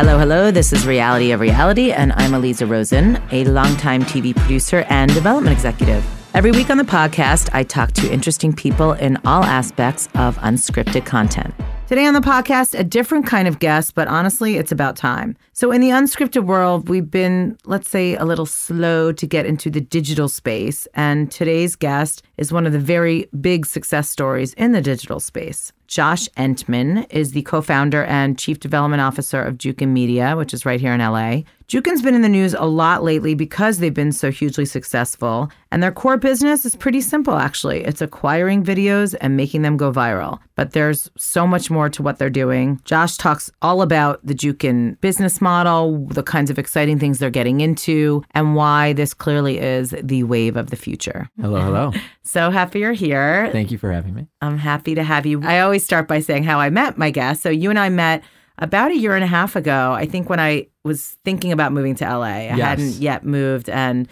Hello, hello. This is Reality of Reality, and I'm Aliza Rosen, a longtime TV producer and development executive. Every week on the podcast, I talk to interesting people in all aspects of unscripted content. Today on the podcast, a different kind of guest, but honestly, it's about time. So, in the unscripted world, we've been, let's say, a little slow to get into the digital space. And today's guest is one of the very big success stories in the digital space. Josh Entman is the co founder and chief development officer of Jukin Media, which is right here in LA. Jukin's been in the news a lot lately because they've been so hugely successful. And their core business is pretty simple, actually. It's acquiring videos and making them go viral. But there's so much more to what they're doing. Josh talks all about the Jukin business model, the kinds of exciting things they're getting into, and why this clearly is the wave of the future. Hello, hello. So happy you're here. Thank you for having me. I'm happy to have you. I always start by saying how I met my guest. So you and I met about a year and a half ago. I think when I was thinking about moving to LA, I Yes. hadn't yet moved, and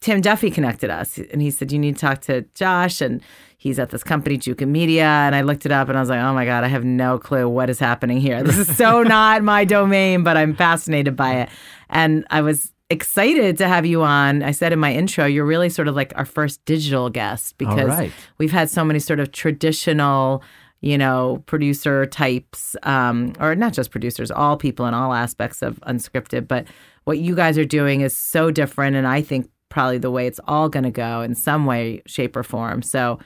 Tim Duffy connected us, and he said you need to talk to Josh, and he's at this company, Jukin Media, and I looked it up, and I was like, oh my god, I have no clue what is happening here. This is so not my domain, but I'm fascinated by it, and I was excited to have you on. I said in my intro, you're really sort of like our first digital guest because right. we've had so many sort of traditional you know producer types um, or not just producers all people in all aspects of unscripted but what you guys are doing is so different and i think probably the way it's all going to go in some way shape or form so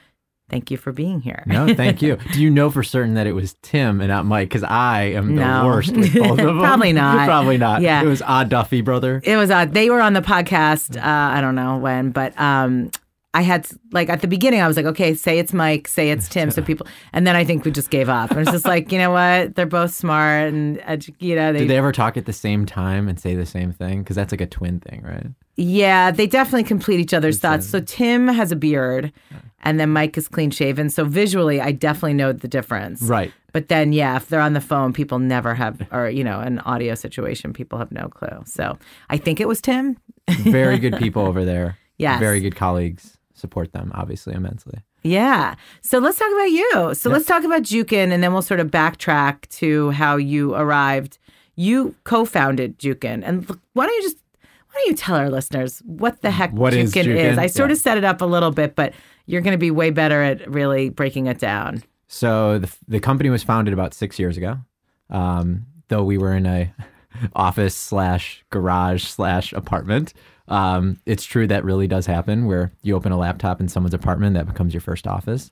thank you for being here No, thank you. Do you know for certain that it was Tim and not Mike? Because I am the No. worst with both of them. Probably not. Probably not. Yeah. It was Odd Duffy, brother. it was odd they were on the podcast uh, i don't know when but um I had like at the beginning, I was like, okay, say it's Mike, say it's Tim, so people, and then I think we just gave up. And it's just like, you know what? They're both smart, and you know, they Did they ever talk at the same time and say the same thing? Because that's like a twin thing, right? Yeah, they definitely complete each other's thoughts. So Tim has a beard and then Mike is clean shaven. So visually, I definitely know the difference. Right. But then, yeah, if they're on the phone, people never have, or, you know, an audio situation, people have no clue. So I think it was Tim. Very good people over there. Yes. Very good colleagues. Support them, obviously, immensely. Yeah. So let's talk about you. So let's talk about Jukin and then we'll sort of backtrack to how you arrived. You co founded Jukin. And why don't you just, don't you tell our listeners what the heck What is is? I sort Yeah. of set it up a little bit, but you're going to be way better at really breaking it down. So the, the company was founded about six years ago, um, though we were in a office slash garage slash apartment. Um, it's true that really does happen where you open a laptop in someone's apartment that becomes your first office.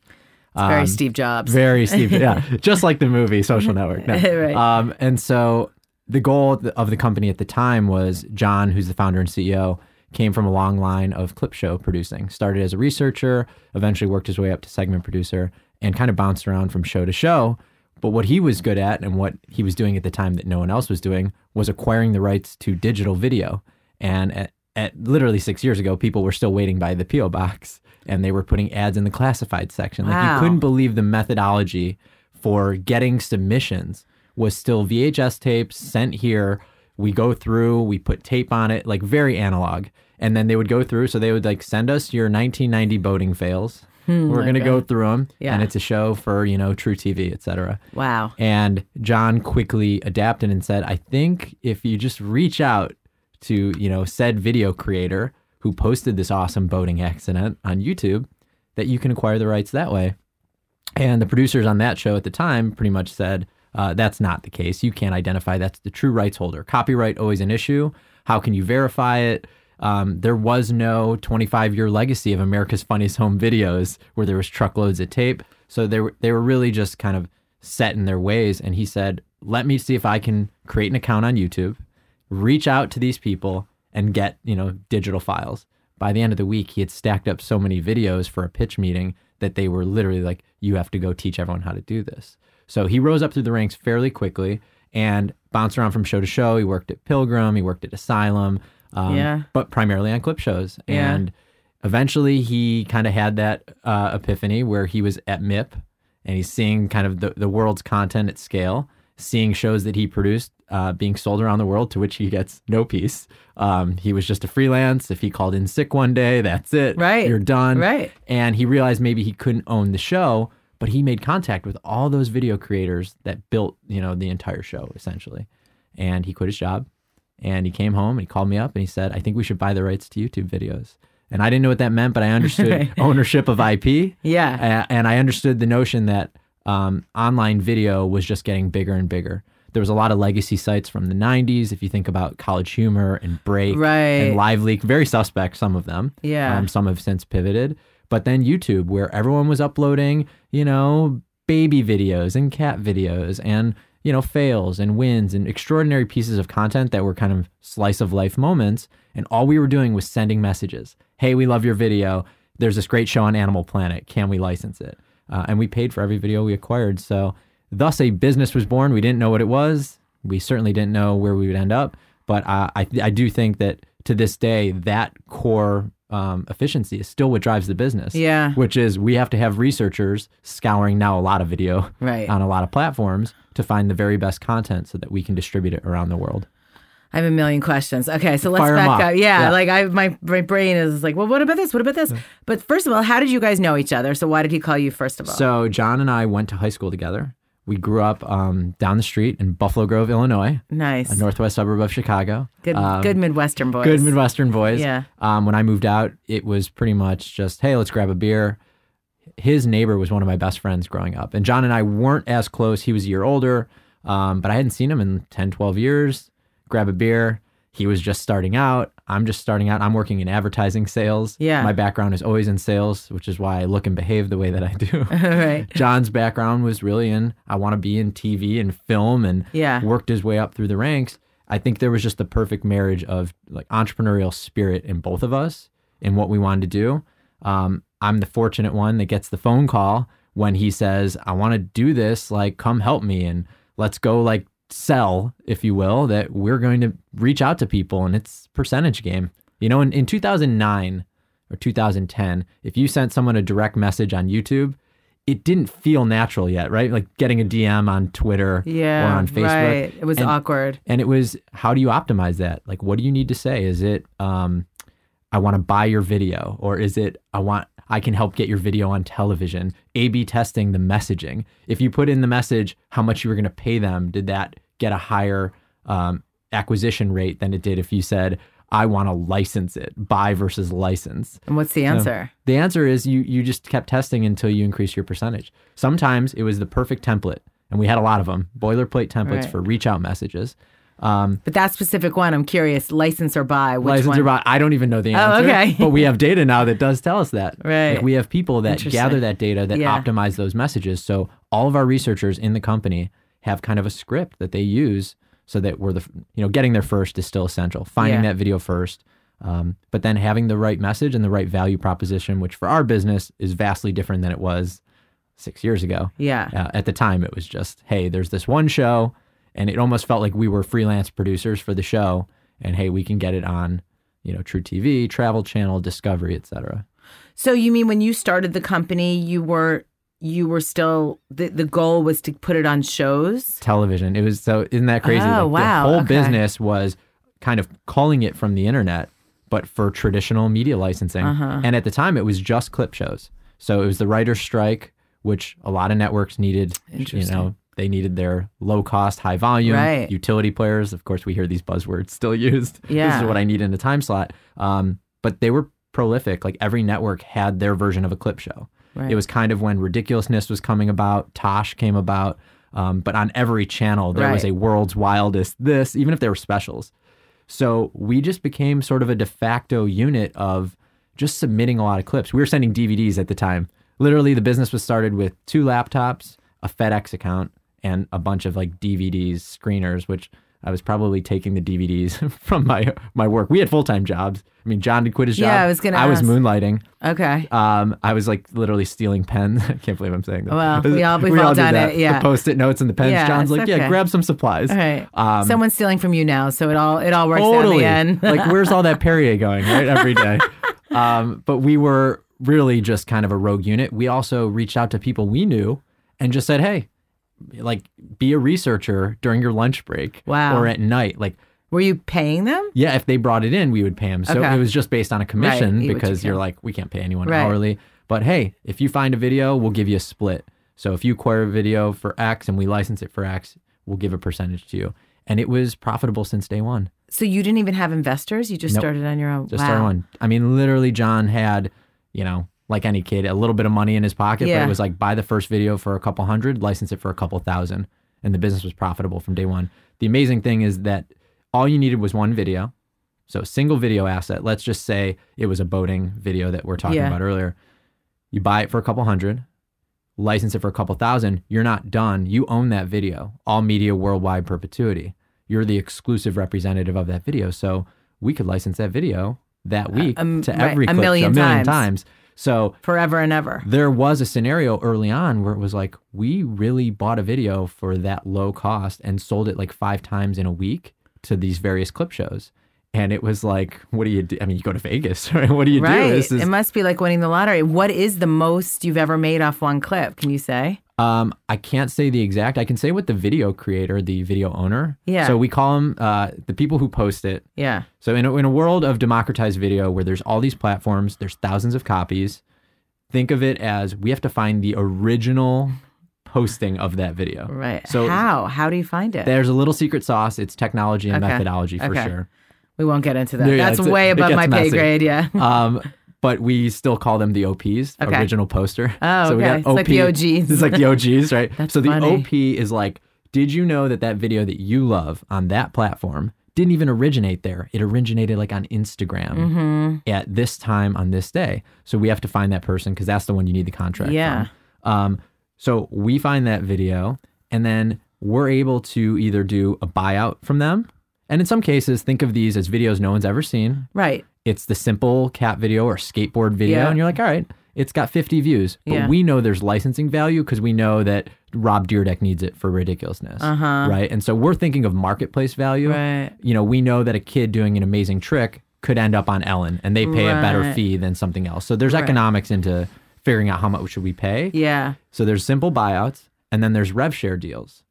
Very Um, Steve Jobs. Very Steve, yeah, just like the movie Social Network. No. Right. Um, and so the goal of the- company at the time was John, who's the founder and CEO, came from a long line of clip show producing. Started as a researcher, eventually worked his way up to segment producer, and kind of bounced around from show to show. But what he was good at and what he was doing at the time that no one else was doing was acquiring the rights to digital video. And at, at literally six years ago, people were still waiting by the PO box, and they were putting ads in the classified section. Like Wow. you couldn't believe the methodology for getting submissions was still VHS tapes sent here. We go through, we put tape on it, like very analog. And then they would go through. So they would like send us your 1990 boating fails. Hmm, We're going to go through them. Yeah. And it's a show for, you know, truTV, et cetera. Wow. And John quickly adapted and said, I think if you just reach out to, you know, said video creator who posted this awesome boating accident on YouTube, that you can acquire the rights that way. And the producers on that show at the time pretty much said, uh, that's not the case. You can't identify that's the true rights holder. Copyright always an issue. How can you verify it? Um, there was no 25 year legacy of America's Funniest Home Videos where there was truckloads of tape. So they were they were really just kind of set in their ways. And he said, "Let me see if I can create an account on YouTube, reach out to these people, and get you know digital files." By the end of the week, he had stacked up so many videos for a pitch meeting that they were literally like, "You have to go teach everyone how to do this." So he rose up through the ranks fairly quickly and bounced around from show to show. He worked at Pilgrim, he worked at Asylum, um, Yeah. but primarily on clip shows. Yeah. And eventually, he kind of had that uh, epiphany where he was at MIP and he's seeing kind of the, the world's content at scale, seeing shows that he produced uh, being sold around the world to which he gets no piece. Um, he was just a freelance. If he called in sick one day, that's it. Right. You're done. Right. And he realized maybe he couldn't own the show, but he made contact with all those video creators that built, you know, the entire show essentially. and he quit his job and he came home and he called me up and he said, I think we should buy the rights to YouTube videos. And I didn't know what that meant, but I understood Right. ownership of IP. Yeah. And I understood the notion that um, online video was just getting bigger and bigger. There was a lot of legacy sites from the 90s. If you think about College Humor and Break Right. and Live Leak, very suspect, some of them. Yeah. Um, some have since pivoted. But then YouTube, where everyone was uploading, you know, baby videos and cat videos and, you know, fails and wins and extraordinary pieces of content that were kind of slice of life moments. And all we were doing was sending messages. Hey, we love your video. There's this great show on Animal Planet. Can we license it? Uh, and we paid for every video we acquired. So, thus, a business was born. We didn't know what it was. We certainly didn't know where we would end up. But uh, I, I do think that to this day, that core um, efficiency is still what drives the business. Yeah. Which is we have to have researchers scouring now a lot of video Right. on a lot of platforms to find the very best content so that we can distribute it around the world. I have a million questions. Okay, so let's Fire back up. Yeah, Yeah. like I my my brain is like, well, what about this? What about this? But first of all, how did you guys know each other? So why did he call you first of all? So John and I went to high school together. We grew up um, down the street in Buffalo Grove, Illinois, nice. a northwest suburb of Chicago. good Um, good Midwestern boys. Good Midwestern boys. Yeah. Um, when I moved out, it was pretty much just, hey, let's grab a beer. His neighbor was one of my best friends growing up. And John and I weren't as close. He was a year older, um, but I hadn't seen him in 10, 12 years. Grab a beer. He was just starting out. I'm just starting out. I'm working in advertising sales. Yeah. My background is always in sales, which is why I look and behave the way that I do. right. John's background was really in I want to be in TV and film and Yeah. worked his way up through the ranks. I think there was just the perfect marriage of like entrepreneurial spirit in both of us in what we wanted to do. Um, I'm the fortunate one that gets the phone call when he says, I want to do this, like come help me and let's go like sell, if you will, that we're going to reach out to people and it's percentage game. You know, in, in 2009 or 2010, if you sent someone a direct message on YouTube, it didn't feel natural yet, right? Like getting a DM on Twitter Yeah. or on Facebook. Right. It was And- awkward. And it was, how do you optimize that? Like, what do you need to say? Is it, um, I want to buy your video, or is it, I want, I can help get your video on television? A B testing the messaging. If you put in the message how much you were going to pay them, did that get a higher um, acquisition rate than it did if you said, I want to license it, buy versus license? And what's the answer? The answer is you you just kept testing until you increase your percentage. Sometimes it was the perfect template, and we had a lot of them, boilerplate templates Right. for reach out messages. Um, But that specific one, I'm curious, license or buy, which license one? or buy, I don't even know the answer. Oh, answer. okay. but we have data now that does tell us that. Right. Like we have people that gather that data that Yeah. optimize those messages. So all of our researchers in the company have kind of a script that they use so that we're the you know getting there first is still essential. Finding Yeah. that video first. Um, but then having the right message and the right value proposition, which for our business is vastly different than it was six years ago. Yeah. Uh, at the time, it was just, hey, there's this one show, and it almost felt like we were freelance producers for the show, and hey, we can get it on, you know, truTV, Travel Channel, Discovery, etc. So you mean when you started the company, you were you were still the, the goal was to put it on shows? Television. It was so. Isn't that crazy? Oh, Like, wow, The whole okay. business was kind of calling it from the internet, but for traditional media licensing. Uh-huh. And at the time, it was just clip shows. So it was the writer's strike, which a lot of networks needed. You Interesting. know, they needed their low cost, high volume Right. utility players. Of course, we hear these buzzwords still used. This is what I need in a time slot. Um, but they were prolific. Like every network had their version of a clip show. Right. It was kind of when ridiculousness was coming about, Tosh came about. Um, but on every channel, there was a world's wildest this, even if they were specials. So we just became sort of a de facto unit of just submitting a lot of clips. We were sending DVDs at the time. Literally, the business was started with two laptops, a FedEx account, and a bunch of like DVDs, screeners, which I was probably taking the DVDs from my my work. We had full time jobs. I mean, John had quit his job. Yeah, I was gonna I was moonlighting. Okay. Um, I was like literally stealing pens. I can't believe I'm saying that. Well, we all- we've all did done that. it, yeah. The post-it notes and the pens. Yeah, John's like, yeah, grab some supplies. All right. Um, Someone's stealing from you now, so it all it all works out in totally. the end. like, where's all that Perrier going? Right, every day. Um, but we were really just kind of a rogue unit. We also reached out to people we knew and just said, hey, like, be a researcher during your lunch break. Wow. Or at night, like. Were you paying them? Yeah, if they brought it in, we would pay them. So Okay. it was just based on a commission eat what you because you're like, we can't pay anyone Right. hourly. But hey, if you find a video, we'll give you a split. So if you acquire a video for X and we license it for X, we'll give a percentage to you. and it was profitable since day one. So you didn't even have investors? You just Nope. started on your own. Just wow. started one. I mean, literally, John had, you know, like any kid, a little bit of money in his pocket, but Yeah. it was like buy the first video for a couple hundred, license it for a couple thousand, and the business was profitable from day one. The amazing thing is that all you needed was one video. So single video asset. Let's just say it was a boating video that we're talking Yeah. about earlier. You buy it for a couple hundred, license it for a couple thousand. You're not done. You own that video. All media worldwide perpetuity. You're the exclusive representative of that video. So we could license that video that week um, to right, every a clip show, million a million times. times. So Forever and ever. there was a scenario early on where it was like we really bought a video for that low cost and sold it like five times in a week to these various clip shows. And it was like, what do you do? I mean, you go to Vegas, right? What do you Right. do? This is It must be like winning the lottery. What is the most you've ever made off one clip? Can you say? Um, I can't say the exact. I can say what the video creator, the video owner. Yeah. So we call them uh, the people who post it. Yeah. So in a, in a world of democratized video where there's all these platforms, there's thousands of copies. Think of it as we have to find the original posting of that video. Right. So how? How do you find it? there's a little secret sauce. It's technology and Okay. methodology for Okay. sure. we won't get into that. Yeah, That's way above my pay grade. Yeah. Um, but we still call them the OPs, Okay. original poster. Oh, so we okay. got It's like the OGs. It's like the OGs, right? That's so the funny. OP is like, did you know that that video that you love on that platform didn't even originate there? It originated like on Instagram Mm-hmm. at this time on this day. So we have to find that person because that's the one you need the contract Yeah. from. Um, so we find that video and then we're able to either do a buyout from them. And in some cases, think of these as videos no one's ever seen Right. It's the simple cat video or skateboard video, Yeah. and you're like, all right, it's got 50 views, but Yeah. we know there's licensing value because we know that Rob Dyrdek needs it for ridiculousness, Uh-huh. right? And so we're thinking of marketplace value. Right. You know, we know that a kid doing an amazing trick could end up on Ellen, and they pay a better fee than something else. So there's Right. economics into figuring out how much should we pay. Yeah. So there's simple buyouts and then there's rev share deals.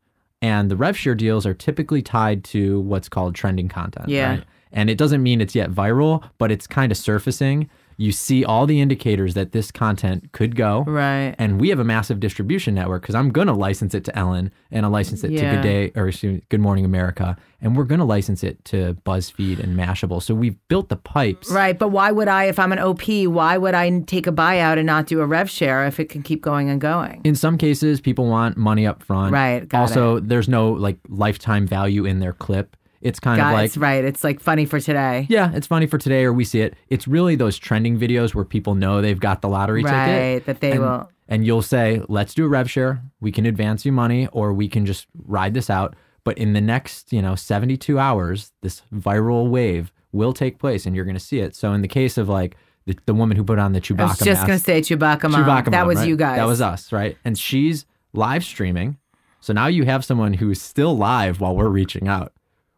And the rev share deals are typically tied to what's called trending content. Yeah. Right? And it doesn't mean it's yet viral, but it's kind of surfacing. You see all the indicators that this content could go. Right. And we have a massive distribution network because I'm going to license it to Ellen and I license it to Good Day or excuse me, Good Morning America. And we're going to license it to BuzzFeed and Mashable. So we've built the pipes. Right. But why would I, if I'm an OP, why would I take a buyout and not do a rev share if it can keep going and going? In some cases, people want money up front. Right, also, there's no like lifetime value in their clip. It's kind of like Guys, right. It's like funny for today. Yeah, it's funny for today, or we see it. It's really those trending videos where people know they've got the lottery Right, ticket. that they and, will- And you'll say, let's do a rev share. We can advance you money, or we can just ride this out. But in the next, you know, 72 hours, this viral wave will take place and you're going to see it. So in the case of like the, the woman who put on the Chewbacca I was just mask, going to say Chewbacca mom. Chewbacca that mom, was right? you guys. That was us, right? And she's live streaming. So now you have someone who's still live while we're reaching out.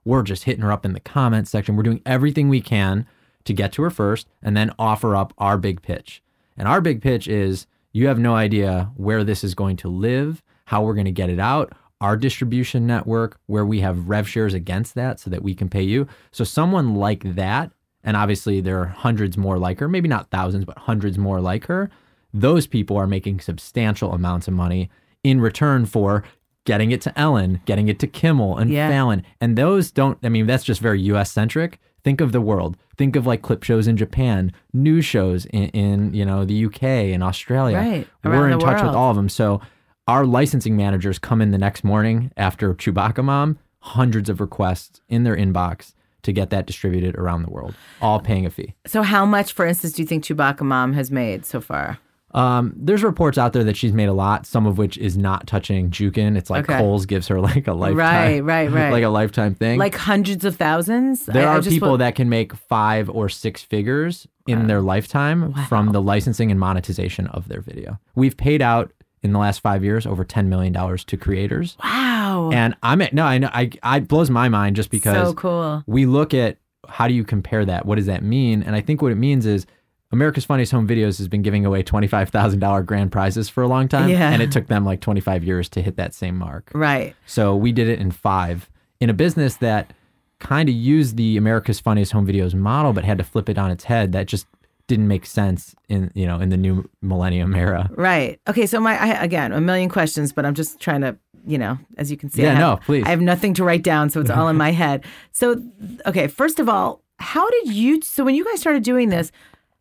We're just hitting her up in the comments section. We're doing everything we can to get to her first and then offer up our big pitch. And our big pitch is you have no idea where this is going to live, how we're going to get it out, our distribution network, where we have rev shares against that so that we can pay you. So someone like that, and obviously there are hundreds more like her, maybe not thousands, but hundreds more like her. Those people are making substantial amounts of money in return for getting it to Ellen, getting it to Kimmel and Yeah. Fallon. And those don't, I mean, that's just very US centric. Think of the world. Think of like clip shows in Japan, news shows in, in you know, the UK and Australia. Right, We're in touch with all of them. So our licensing managers come in the next morning after Chewbacca Mom, hundreds of requests in their inbox to get that distributed around the world, all paying a fee. So, how much, for instance, do you think Chewbacca mom has made so far? Um, there's reports out there that she's made a lot, some of which is not touching Jukin. It's like Okay. Kohl's gives her like a lifetime, Right, right, right. like a lifetime thing. Like hundreds of thousands? there I- I are just people that can make five or six figures in their lifetime from the licensing and monetization of their video. We've paid out in the last five years over ten million dollars to creators, Wow. and I'm at, no, I know I, I blows my mind just because so cool. we look at how do you compare that? What does that mean? And I think what it means is America's Funniest Home Videos has been giving away $25,000 grand prizes for a long time. Yeah. And it took them like 25 years to hit that same mark. Right. So we did it in five in a business that kind of used the America's Funniest Home Videos model, but had to flip it on its head. That just didn't make sense in, you know, in the new millennium era. Right. Okay. So my I, again, a million questions, but I'm just trying to you know, as you can see, Yeah, I have, no, please. I have nothing to write down, so it's all in my head. So, okay, first of all, how did you? So when you guys started doing this,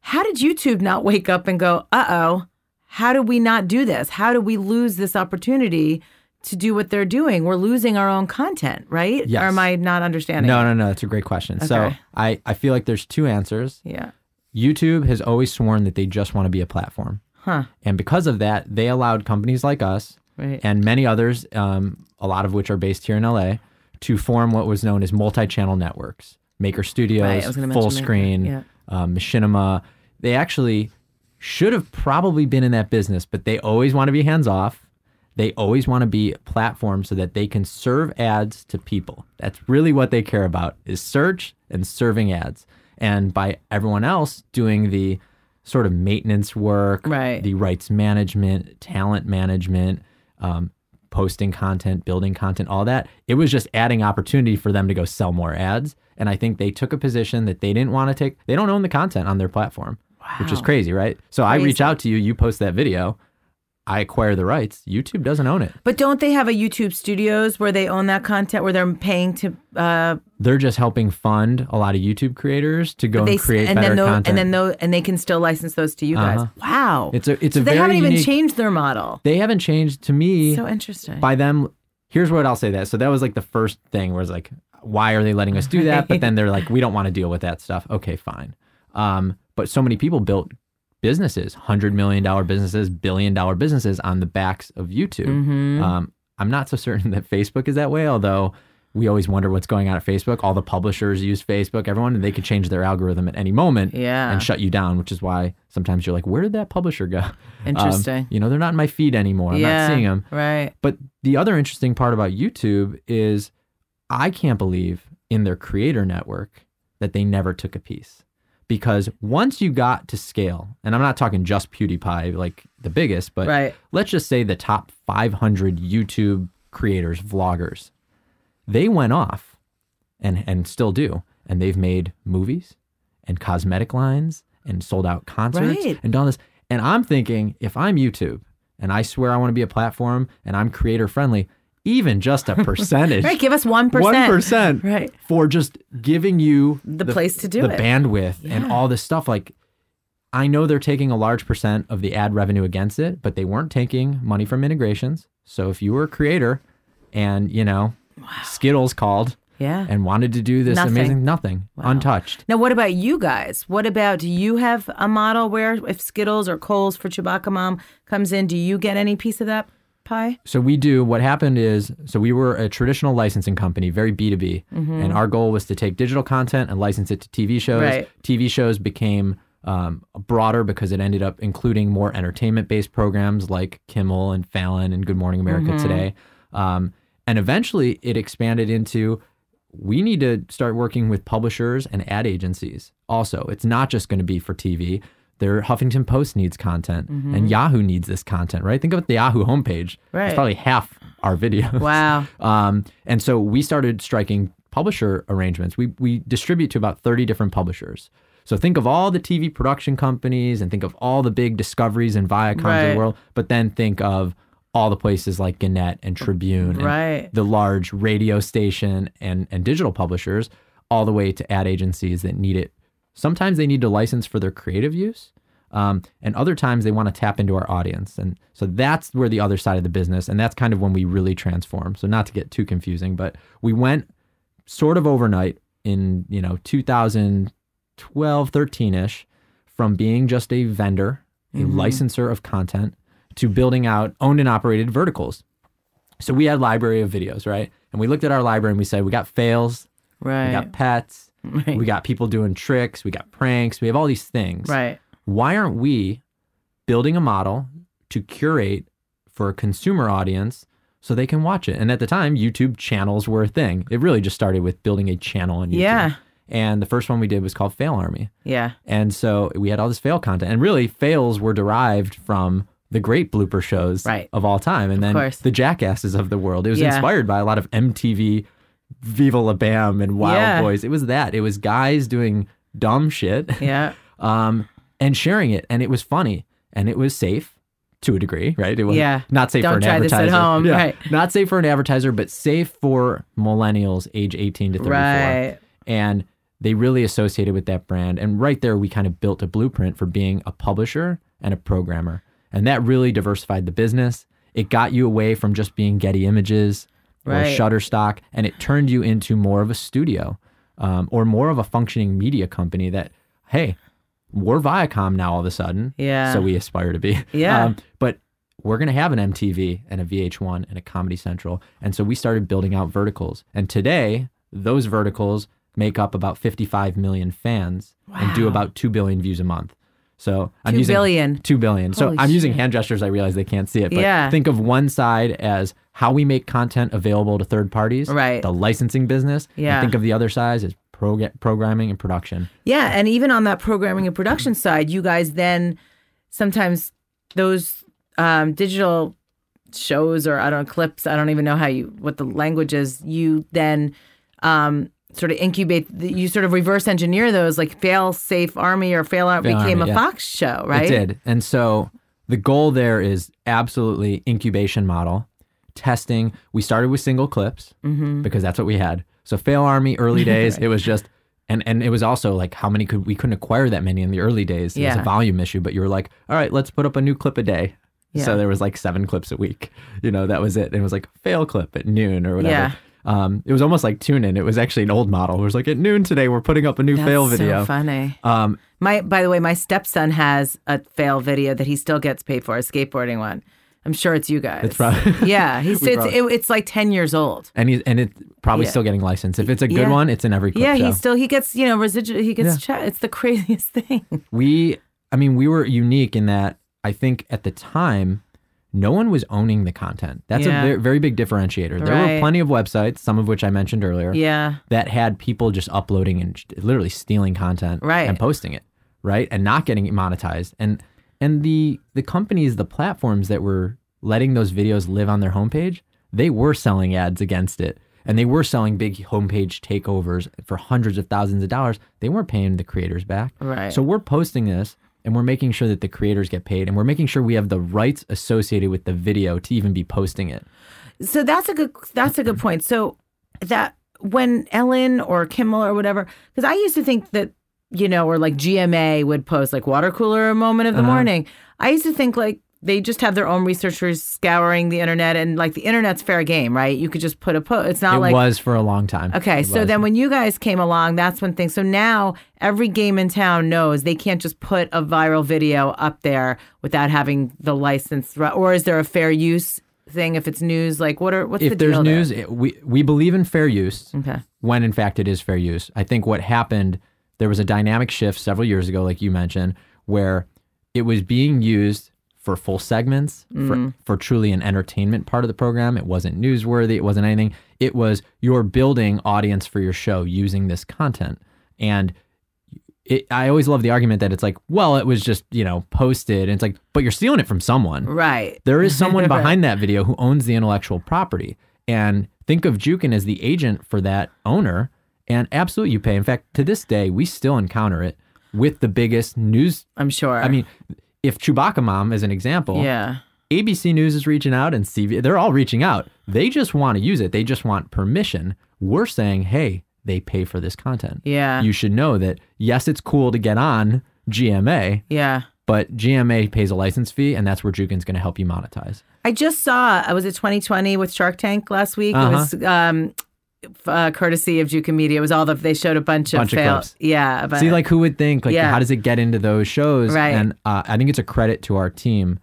how did YouTube not wake up and go, uh oh, how did we not do this? How did we lose this opportunity? To do what they're doing, we're losing our own content, right? Yes. Or am I not understanding? No, no, no. That's a great question. So I, I feel like there's two answers. Yeah. YouTube has always sworn that they just want to be a platform. Huh. And because of that, they allowed companies like us Right. and many others, um, a lot of which are based here in LA, to form what was known as multi-channel networks. Maker Studios, Right, I was gonna Full Screen, yeah. um, Machinima. They actually should have probably been in that business, but they always want to be hands off. They always want to be a platform so that they can serve ads to people. That's really what they care about is search and serving ads. And by everyone else doing the sort of maintenance work, Right. the rights management, talent management, um, posting content, building content, all that. It was just adding opportunity for them to go sell more ads. And I think they took a position that they didn't want to take. They don't own the content on their platform, which is crazy, right? So I reach out to you, you post that video, I acquire the rights. YouTube doesn't own it. But don't they have a YouTube Studios where they own that content, where they're paying to uh, They're just helping fund a lot of YouTube creators to go they and create and better then those, content. and then those and they can still license those to you guys. Uh-huh. Wow, it's a it's so a they haven't even unique- changed their model. They haven't changed to me. So interesting. by them here's what i'll say that so that was like the first thing where it's like why are they letting us do that but then they're like we don't want to deal with that stuff okay fine um, but so many people built businesses hundred million dollar businesses billion dollar businesses on the backs of youtube Mm-hmm. um, i'm not so certain that facebook is that way although we always wonder what's going on at facebook all the publishers use facebook everyone and they could change their algorithm at any moment Yeah. and shut you down which is why sometimes you're like where did that publisher go Um, Interesting. you know they're not in my feed anymore i'm yeah, not seeing them Right. but the other interesting part about YouTube is I can't believe in their creator network that they never took a piece. Because once you got to scale, and I'm not talking just PewDiePie, like the biggest, but Right. let's just say the top 500 YouTube creators, vloggers, they went off and, and still do. And they've made movies and cosmetic lines and sold out concerts Right. and done this. And I'm thinking, if I'm YouTube and I swear I want to be a platform and I'm creator friendly, even just a percentage, Right. Give us one percent. one percent, Right. for just giving you The place to do it. the it. bandwidth and all this stuff. Like, I know they're taking a large percent of the ad revenue against it, but they weren't taking money from integrations. So if you were a creator and you know Skittles called Yeah. and wanted to do this Nothing. amazing nothing, untouched. Now, what about you guys? What about do you have a model where if Skittles or Kohl's for Chewbacca Mom comes in, do you get any piece of that pie? So we do. What happened is, so we were a traditional licensing company, very B two B, and our goal was to take digital content and license it to TV shows. Right. TV shows became um, broader because it ended up including more entertainment based programs like Kimmel and Fallon and Good Morning America Today, um, and eventually it expanded into. We need to start working with publishers and ad agencies. Also, it's not just going to be for TV. Their Huffington Post needs content, and Yahoo needs this content, right? Think about the Yahoo homepage. Right. It's probably half our videos. Wow. Um, and so we started striking publisher arrangements. We we distribute to about 30 different publishers. So think of all the TV production companies and think of all the big discoveries and Viacoms of Right. the world, but then think of all the places like Gannett and Tribune and Right. the large radio station and, and digital publishers, all the way to ad agencies that need it. Sometimes they need to license for their creative use. Um, and other times they want to tap into our audience. And so that's where the other side of the business, and that's kind of when we really transform. So not to get too confusing, but we went sort of overnight in, you know, 2012, 13-ish from being just a vendor, a licensor of content to building out owned and operated verticals. So we had library of videos, right? And we looked at our library and we said, we got fails, Right. we got pets, Right. we got people doing tricks, we got pranks, we have all these things. right. Why aren't we building a model to curate for a consumer audience so they can watch it? And at the time, YouTube channels were a thing. It really just started with building a channel on YouTube. Yeah. And the first one we did was called Fail Army. Yeah. And so we had all this fail content. And really, fails were derived from the great blooper shows Right. of all time. And then course. the jackasses of the world. It was Yeah. inspired by a lot of MTV, Viva La Bam, and Wild Yeah. Boys. It was that. It was guys doing dumb shit Yeah. um, and sharing it. And it was funny and it was safe to a degree, right? It was Yeah. not safe Don't for an try this at advertiser. home, Yeah. right. Not safe for an advertiser, but safe for millennials age 18 to 34. Right. And they really associated with that brand. And right there, we kind of built a blueprint for being a publisher and a programmer. And that really diversified the business. It got you away from just being Getty Images or Shutterstock, and it turned you into more of a studio um, or more of a functioning media company that, hey, we're Viacom now all of a sudden. Yeah. So we aspire to be. Yeah. Um, but we're going to have an MTV and a VH1 and a Comedy Central. And so we started building out verticals. And today, those verticals make up about 55 million fans and do about 2 billion views a month. So I'm Two using billion. 2 billion. so I'm using hand gestures. I realize they can't see it. But Yeah. think of one side as how we make content available to third parties, Right. the licensing business. Yeah. think of the other side as prog- programming and production. Yeah, and even on that programming and production side, you guys then sometimes those um, digital shows or I don't know clips. I don't even know how you what the language is. You then um, sort of incubate. You sort of reverse engineer those, like Fail Safe Army or Fail Army Fail became Army, a yeah. Fox show, right? It did. And so the goal there is absolutely incubation model, testing. We started with single clips Mm-hmm. because that's what we had. So Fail Army early days, it was just and and it was also like how many could we couldn't acquire that many in the early days. It was a volume issue, but you were like, all right, let's put up a new clip a day. Yeah. So there was like seven clips a week. You know, that was it. And it was like fail clip at noon or whatever. Yeah. Um, it was almost like tune in. It was actually an old model. It was like at noon today, we're putting up a new That's fail so video. funny. Um, My by the way, my stepson has a fail video that he still gets paid for, a skateboarding one. I'm sure it's you guys. It's probably- yeah. He's it's, probably- it, it's like ten years old. and he's and it's probably Yeah. still getting licensed. If it's a good Yeah. one, it's in every clip Yeah, show. he still he gets you know residual. He gets check. It's the craziest thing. we, I mean, we were unique in that I think at the time, no one was owning the content. That's Yeah. a very, very big differentiator. There were plenty of websites, some of which I mentioned earlier, Yeah. that had people just uploading and literally stealing content Right. and posting it, right, and not getting it monetized. And and the the companies, the platforms that were letting those videos live on their homepage, they were selling ads against it. And they were selling big homepage takeovers for hundreds of thousands of dollars. They weren't paying the creators back. Right. So we're posting this and we're making sure that the creators get paid and we're making sure we have the rights associated with the video to even be posting it. So that's a good that's a good point. So that when Ellen or Kimmel or whatever, because I used to think that you know, or like GMA would post like water cooler moment of the Uh-huh. morning. I used to think like they just have their own researchers scouring the internet and like the internet's fair game, right? You could just put a post. It's not it like it was for a long time. Okay, It so was. then when you guys came along, that's when things. So now every game in town knows they can't just put a viral video up there without having the license. Or is there a fair use thing if it's news? Like, what are what's the if there's deal there? news, it, we we believe in fair use. Okay. when in fact it is fair use. I think what happened, there was a dynamic shift several years ago, like you mentioned, where it was being used for full segments, for, mm. for truly an entertainment part of the program. It wasn't newsworthy, it wasn't anything. It was you're building audience for your show using this content. And it, I always love the argument that it's like, well, it was just, you know, posted. And it's like, but you're stealing it from someone. Right. There is someone behind that video who owns the intellectual property. And think of Jukin as the agent for that owner. And absolutely, you pay. In fact, to this day, we still encounter it with the biggest news. I'm sure. I mean, if Chewbacca Mom is an example, yeah. ABC News is reaching out and CV, they're all reaching out. They just want to use it. They just want permission. We're saying, hey, they pay for this content. Yeah. You should know that, yes, it's cool to get on GMA, Yeah. but GMA pays a license fee, and that's where Jukin's going to help you monetize. I just saw. I was at 2020 with Shark Tank last week. Uh-huh. It was um, uh, courtesy of Jukin Media. Was all the they showed a bunch, Bunch of fail. clips. Yeah. But, See, like, who would think? Like, Yeah. how does it get into those shows? Right. And uh, I think it's a credit to our team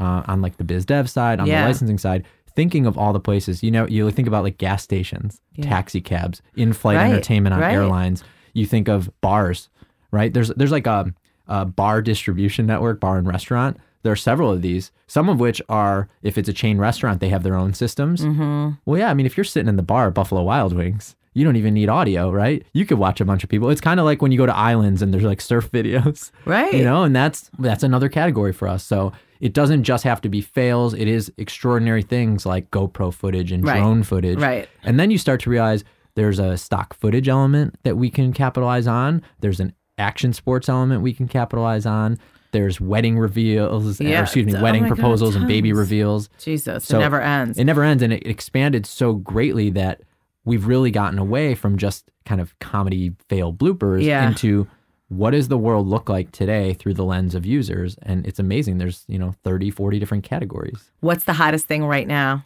uh, on like the biz dev side, on Yeah. the licensing side, thinking of all the places. You know, you think about like gas stations, taxi cabs, in-flight Right, entertainment on right. airlines. You think of bars, right? There's there's like a, a bar distribution network, bar and restaurant. There are several of these. Some of which are, if it's a chain restaurant, they have their own systems. Mm-hmm. Well, yeah. I mean, if you're sitting in the bar at Buffalo Wild Wings, you don't even need audio, right? You could watch a bunch of people. It's kind of like when you go to islands and there's like surf videos, Right. You know, and that's that's another category for us. So it doesn't just have to be fails. It is extraordinary things like GoPro footage and Right. drone footage, Right. And then you start to realize there's a stock footage element that we can capitalize on. There's an action sports element we can capitalize on. There's wedding reveals, or excuse me, Oh wedding God, proposals and baby reveals. Jesus, So it never ends. It never ends, and it expanded so greatly that we've really gotten away from just kind of comedy fail bloopers Yeah. into what does the world look like today through the lens of users and it's amazing there's you know 30 40 different categories What's the hottest thing right now?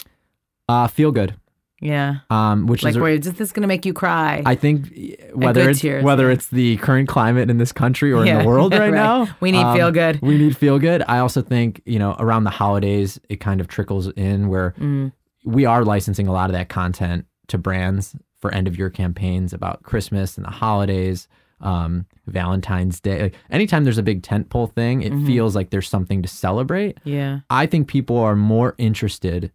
uh feel good Yeah, um which like is where is this going to make you cry? I think whether it's tears, whether yeah. it's the current climate in this country or in the world right, right. now, We need um, feel good. We need feel good. I also think you know around the holidays it kind of trickles in where Mm. we are licensing a lot of that content to brands for end of year campaigns about Christmas and the holidays, um, Valentine's Day. Like, anytime there's a big tentpole thing, it Mm-hmm. feels like there's something to celebrate. yeah, I think people are more interested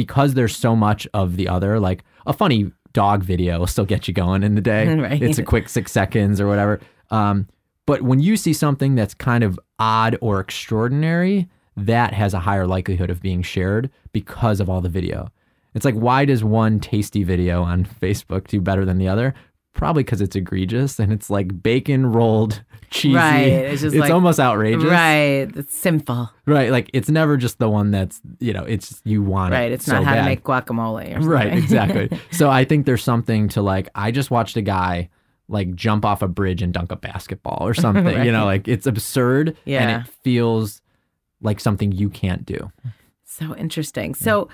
because there's so much of the other. Like a funny dog video will still get you going in the day. Right. It's a quick six seconds or whatever. Um, but when you see something that's kind of odd or extraordinary, that has a higher likelihood of being shared because of all the video. It's like, why does one tasty video on Facebook do better than the other? Probably because it's egregious and it's like bacon rolled cheesy. Right, it's just like- almost outrageous. right. It's simple. Right. Like it's never just the one that's, you know, it's you want it. Right. it. It's so not how bad. to make guacamole. Or something. Right, exactly. so I think there's something to like I just watched a guy like jump off a bridge and dunk a basketball or something. You know, like it's absurd Yeah. and it feels like something you can't do. So interesting. So,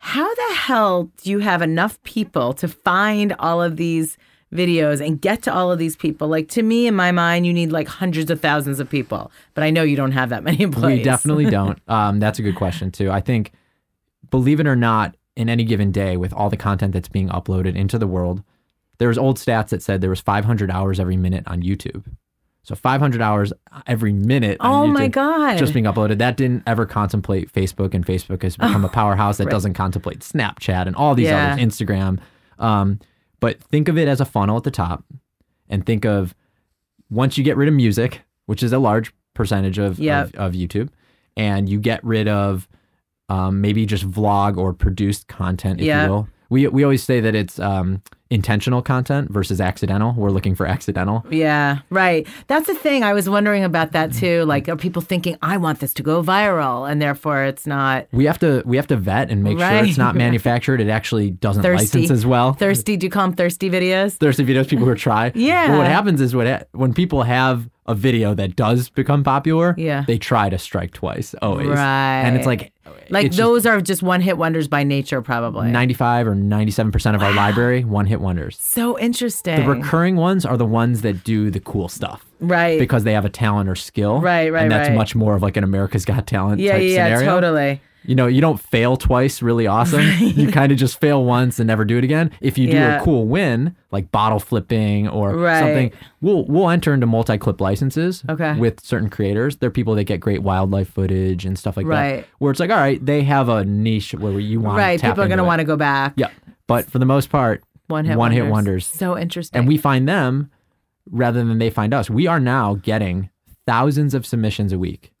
how the hell do you have enough people to find all of these videos and get to all of these people? Like to me, in my mind, you need like hundreds of thousands of people, but I know you don't have that many employees. We definitely don't. Um, that's a good question too. I think, believe it or not, in any given day, with all the content that's being uploaded into the world, there's old stats that said there was 500 hours every minute on YouTube. So 500 hours every minute. on Oh my god! Just being uploaded. That didn't ever contemplate Facebook, and Facebook has become a powerhouse that doesn't contemplate Snapchat and all these Yeah. others, Instagram. Um, but think of it as a funnel at the top, and think of once you get rid of music, which is a large percentage of, Yep. of, of YouTube, and you get rid of um, maybe just vlog or produced content, if Yep. you will. We, we always say that it's um, intentional content versus accidental. We're looking for accidental. Yeah, right. That's the thing. I was wondering about that too. Like, are people thinking I want this to go viral, and therefore it's not We have to we have to vet and make sure it's not manufactured. It actually doesn't Thirsty. license as well. thirsty? Do you call them thirsty videos? Thirsty videos, people who try. Yeah. But what happens is when when people have a video that does become popular, Yeah. they try to strike twice always. Right. And it's like Like it's just those are just one hit wonders by nature, probably. 95 or 97% of our library one hit wonders. so interesting. The recurring ones are the ones that do the cool stuff right. because they have a talent or skill. Right, right, And that's right. much more of like an America's Got Talent yeah, type yeah, scenario. totally. You know, you don't fail twice, really awesome. You kind of just fail once and never do it again. If you do Yeah. a cool win, like bottle flipping or Right. something, we'll we'll enter into multi-clip licenses Okay. with certain creators. They're people that get great wildlife footage and stuff like Right. that. Where it's like, all right, they have a niche where you want Right. People are going to want to go back. Yeah. But for the most part, One hit One hit wonders. wonders. So interesting. and we find them rather than they find us. We are now getting thousands of submissions a week.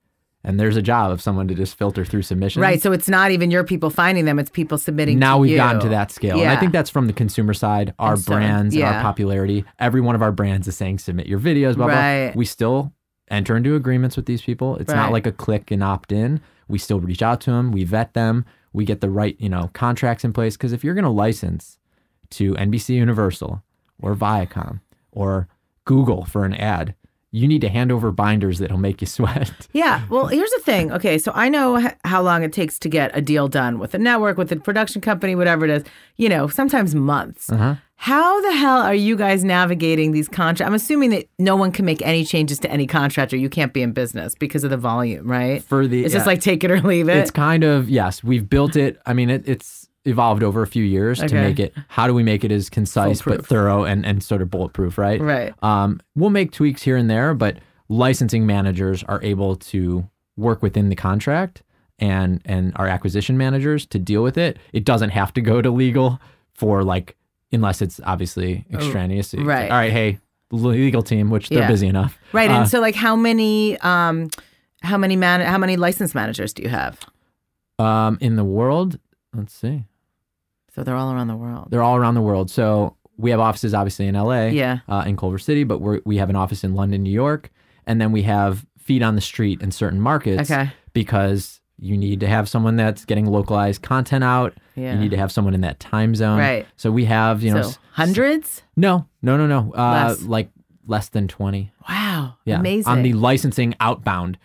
And there's a job of someone to just filter through submissions. right. So it's not even your people finding them, it's people submitting now we've you. gotten to that scale. And I think that's from the consumer side, our so- brands yeah. our popularity. Every one of our brands is saying submit your videos, blah, Right. blah. We still enter into agreements with these people. It's Right. not like a click and opt in. We still reach out to them, we vet them, we get the right, you know, contracts in place. Because if you're going to license to NBC Universal or Viacom or Google for an ad, you need to hand over binders that'll make you sweat. Yeah. Well, here's the thing. Okay. So I know h- how long it takes to get a deal done with a network, with a production company, whatever it is, you know, sometimes months. Uh-huh. How the hell are you guys navigating these contracts? I'm assuming that no one can make any changes to any contract or you can't be in business because of the volume, right? For the It's just like take it or leave it. It's kind of yes, we've built it. I mean, it, it's evolved over a few years to make it. How do we make it as concise but thorough and and sort of bulletproof, right? Right. Um, we'll make tweaks here and there, but licensing managers are able to work within the contract and and our acquisition managers to deal with it. It doesn't have to go to legal for like unless it's obviously extraneous. Oh, right. All right. Hey, legal team, which they're Yeah. busy enough. right. Uh, and so like how many um how many man how many license managers do you have? um, in the world, let's see. So they're all around the world. They're all around the world. So we have offices obviously in LA, Yeah. uh, in Culver City, but we're, we have an office in London, New York, and then we have feet on the street in certain markets Okay. because you need to have someone that's getting localized content out. Yeah. You need to have someone in that time zone. Right. So we have, you know, so s- hundreds? no, no, no, no, uh, Less. like less than 20. Wow. Yeah. Amazing. On the licensing outbound.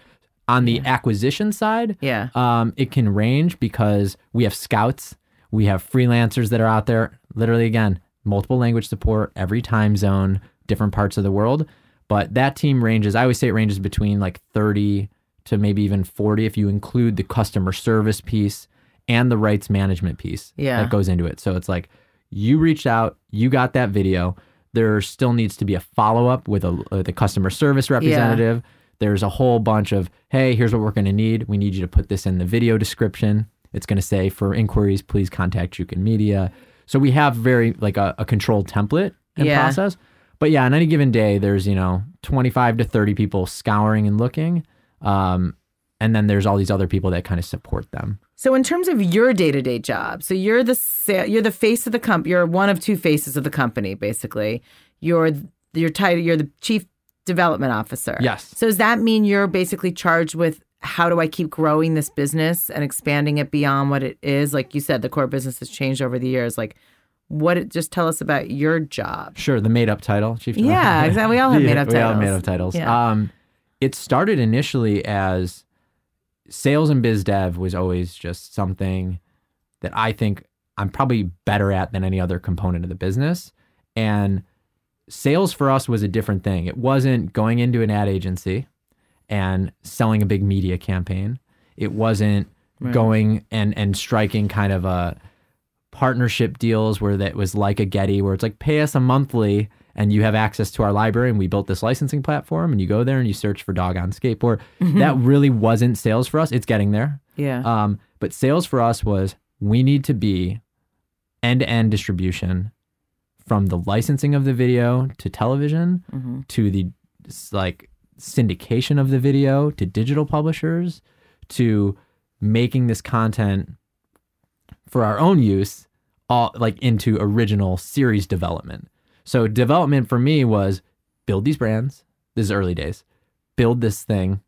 On the acquisition side, yeah. um, it can range because we have scouts, we have freelancers that are out there. Literally, again, multiple language support, every time zone, different parts of the world. But that team ranges. I always say it ranges between like thirty to maybe even forty if you include the customer service piece and the rights management piece Yeah. that goes into it. So it's like you reached out, you got that video. There still needs to be a follow up with a uh, with a customer service representative. There's a whole bunch of, hey, here's what we're going to need. We need you to put this in the video description. It's going to say for inquiries, please contact Jukin Media. So we have very like a, a controlled template and Yeah. process. But yeah, on any given day, there's you know 25 to 30 people scouring and looking, um, and then there's all these other people that kind of support them. So in terms of your day-to-day job, so you're the sa- you're the face of the comp you're one of two faces of the company basically. You're you're title you're the chief development officer. Yes. So does that mean you're basically charged with how do I keep growing this business and expanding it beyond what it is? Like you said the core business has changed over the years. Like what it, just tell us about your job. Sure, the made up title, Chief. Yeah, exactly. We all have made-up titles. We all have made up titles. Yeah. Um, it started initially as sales and biz dev was always just something that I think I'm probably better at than any other component of the business. And sales for us was a different thing. It wasn't going into an ad agency and selling a big media campaign. It wasn't going and and striking kind of a partnership deals where that was like a Getty, where it's like pay us a monthly and you have access to our library and we built this licensing platform and you go there and you search for dog on skateboard. That really wasn't sales for us. It's getting there. Yeah. Um, but sales for us was we need to be end to end distribution from the licensing of the video to television Mm-hmm. to the like syndication of the video to digital publishers to making this content for our own use all like into original series development. So development for me was build these brands. This is early days. Build this thing,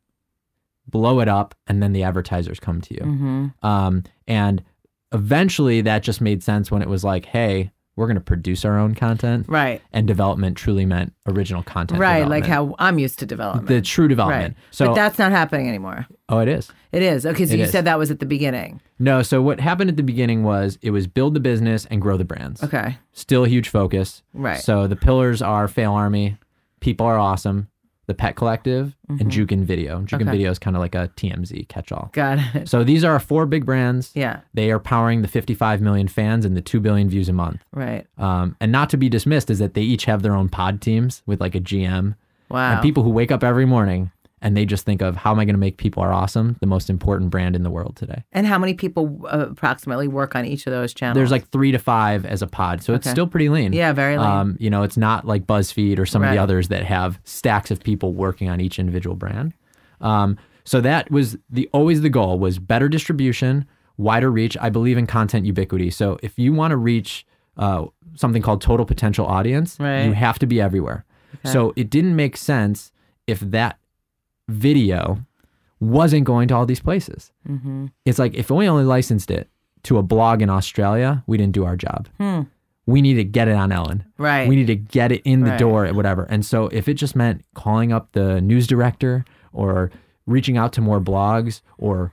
blow it up, and then the advertisers come to you. mm-hmm. Um, and eventually that just made sense when it was like, hey, we're going to produce our own content. Right. And development truly meant original content. Right, like how I'm used to development. the true development. right. So, but that's not happening anymore. oh, it is. It is. Okay, so It you is. said that was at the beginning. No, so what happened at the beginning was it was build the business and grow the brands. Okay. Still a huge focus. Right. So the pillars are Fail Army, People Are Awesome, The Pet Collective, and Jukin Video. Jukin Mm-hmm. Okay. Video is kind of like a TMZ catch all. Got it. So these are our four big brands. Yeah. They are powering the 55 million fans and the 2 billion views a month. Right. Um, and not to be dismissed is that they each have their own pod teams with like a GM Wow. and people who wake up every morning and they just think of how am I going to make People Are Awesome the most important brand in the world today. And how many people uh, approximately work on each of those channels? There's like three to five as a pod, so it's still pretty lean. Yeah, very lean. Um, you know, it's not like BuzzFeed or some of the others that have stacks of people working on each individual brand. Um, so that was the always the goal was better distribution, wider reach. I believe in content ubiquity. So if you want to reach uh, something called total potential audience, Right. you have to be everywhere. So it didn't make sense if that video wasn't going to all these places. Mm-hmm. It's like if we only licensed it to a blog in Australia, we didn't do our job. Hmm. We need to get it on Ellen. Right. We need to get it in the Right. door at whatever. And so if it just meant calling up the news director or reaching out to more blogs or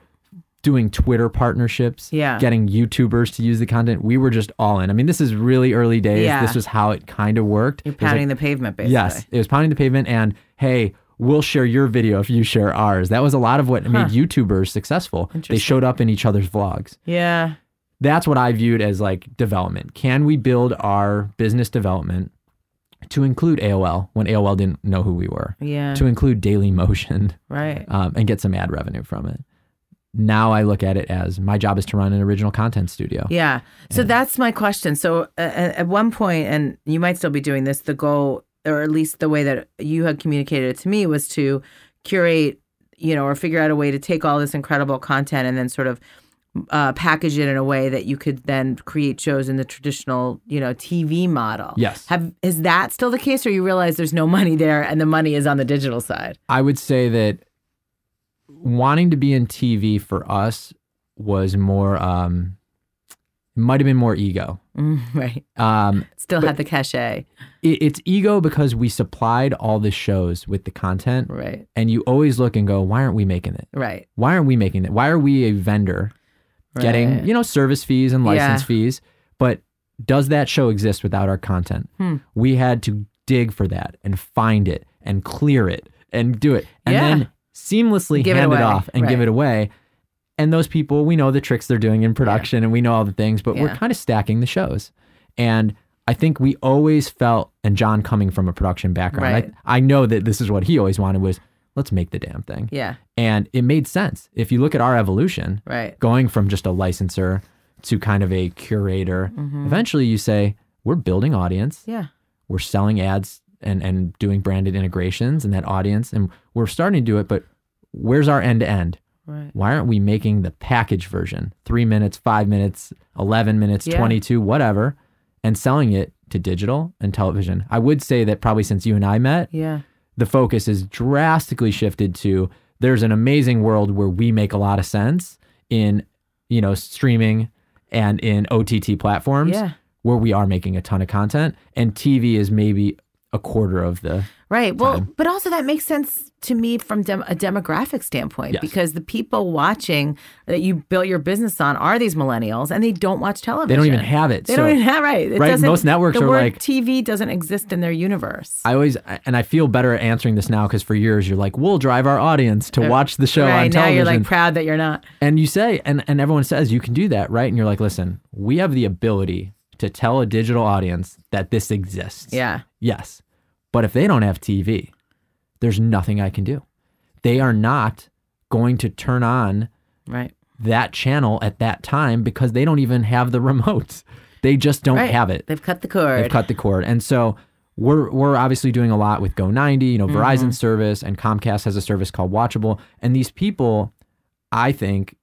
doing Twitter partnerships, Yeah. getting YouTubers to use the content, we were just all in. I mean, this is really early days. Yeah. This was how it kind of worked. You're was like, pounding the pavement, basically. Yes, it was pounding the pavement, and hey, we'll share your video if you share ours. That was a lot of what made YouTubers successful. They showed up in each other's vlogs. Yeah. That's what I viewed as like development. Can we build our business development to include AOL when AOL didn't know who we were? Yeah. To include Dailymotion right. um, and get some ad revenue from it. Now I look at it as my job is to run an original content studio. Yeah. So that's my question. So uh, at one point, and you might still be doing this, the goal, or at least the way that you had communicated it to me, was to curate, you know, or figure out a way to take all this incredible content and then sort of uh, package it in a way that you could then create shows in the traditional, you know, TV model. Yes. Have is that still the case, or you realize there's no money there and the money is on the digital side? I would say that wanting to be in TV for us was more um it might have been more ego. Mm, right. Um Still had the cachet. it, it's ego because we supplied all the shows with the content Right. and you always look and go, why aren't we making it? Right. Why aren't we making it? Why are we a vendor getting, Right. you know, service fees and license Yeah. fees? But does that show exist without our content? Hmm. We had to dig for that and find it and clear it and do it and Yeah. then seamlessly Give hand it, away. off and give it away. And those people, we know the tricks they're doing in production and we know all the things, but we're kind of stacking the shows. And I think we always felt, and John coming from a production background, Right. I, I know that this is what he always wanted was let's make the damn thing. Yeah. And it made sense. If you look at our evolution, Right. going from just a licensor to kind of a curator, Mm-hmm. eventually you say, we're building audience, Yeah. we're selling ads and, and doing branded integrations and that audience, and we're starting to do it, but where's our end to end? Right. Why aren't we making the package version, three minutes, five minutes, 11 minutes, Yeah. 22, whatever, and selling it to digital and television? I would say that probably since you and I met, Yeah. the focus is drastically shifted to there's an amazing world where we make a lot of sense in you know streaming and in OTT platforms Yeah. where we are making a ton of content and TV is maybe a quarter of the Right. Well, but also that makes sense to me from dem- a demographic standpoint Yes. because the people watching that you built your business on are these millennials and they don't watch television. they don't even have it They so don't even have right. It right, most networks the are word like- TV doesn't exist in their universe. I always and I feel better at answering this now because for years you're like we'll drive our audience to watch the show Uh, right on now, television you're like proud that you're not. And you say, and, and everyone says you can do that, right? And you're like, listen, we have the ability to tell a digital audience that this exists. Yeah. Yes. But if they don't have TV, there's nothing I can do. They are not going to turn on Right. that channel at that time because they don't even have the remote. They just don't Right. have it. They've cut the cord. They've cut the cord. And so we're we're obviously doing a lot with Go90, you know, Mm-hmm. Verizon service and Comcast has a service called Watchable. And these people, I think,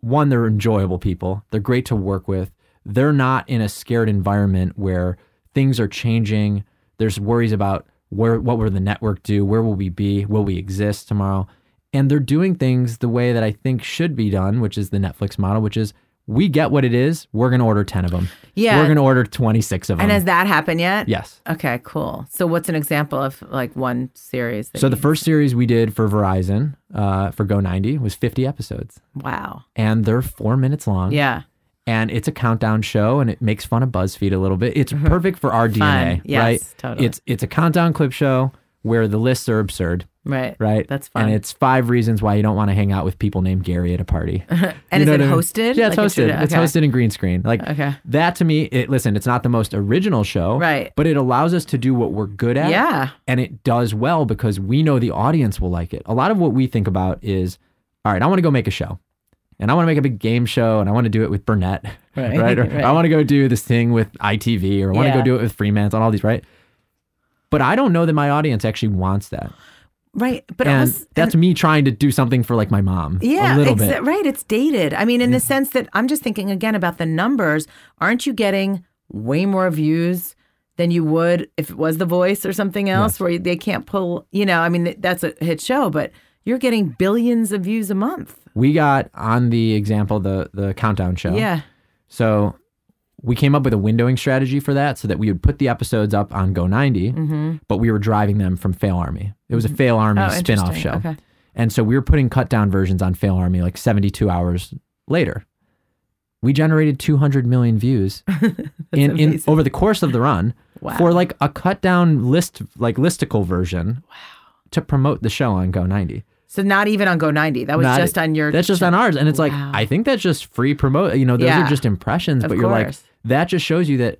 one, they're enjoyable people. They're great to work with. They're not in a scared environment where things are changing. There's worries about where what will the network do? Where will we be? Will we exist tomorrow? And they're doing things the way that I think should be done, which is the Netflix model, which is we get what it is. We're going to order 10 of them. Yeah. We're going to order 26 of them. and has that happened yet? Yes. Okay, cool. So what's an example of like one series? So the first series we did for Verizon uh, for Go90 was 50 episodes, Wow. and they're four minutes long. Yeah. And it's a countdown show, and it makes fun of BuzzFeed a little bit. It's mm-hmm. perfect for our DNA, Yes, right? totally. It's it's a countdown clip show where the lists are absurd, Right. right? That's fun. And it's five reasons why you don't want to hang out with people named Gary at a party. and You is it I mean? hosted? Yeah, it's Like hosted. should- It's okay. hosted in green screen. Like Okay. that to me, it listen, it's not the most original show, Right. But it allows us to do what we're good at. Yeah. And it does well because we know the audience will like it. A lot of what we think about is, all right, I want to go make a show. And I want to make a big game show and I want to do it with Burnett. Right, Right. Or right. I want to go do this thing with ITV or I want to go do it with Fremantle and all these, right? But I don't know that my audience actually wants that. Right. But and also, that's me trying to do something for like my mom. Yeah, A little exa- bit. right. It's dated. I mean, in the sense that I'm just thinking again about the numbers. Aren't you getting way more views than you would if it was The Voice or something else where they can't pull, you know, I mean, that's a hit show, but you're getting billions of views a month. We got on the example, the the countdown show. Yeah. So we came up with a windowing strategy for that so that we would put the episodes up on Go90, Mm-hmm. but we were driving them from Fail Army. It was a Fail Army Oh, spin off show. Okay. And so we were putting cut down versions on Fail Army like 72 hours later. We generated 200 million views in, in over the course of the run Wow. for like a cut down list, like listicle version to promote the show on Go90. So not even on Go 90. That was Not- just on your. That's just on ours. And it's like, I think that's just free promote. You know, those Yeah. are just impressions, Of but you're like, that just shows you that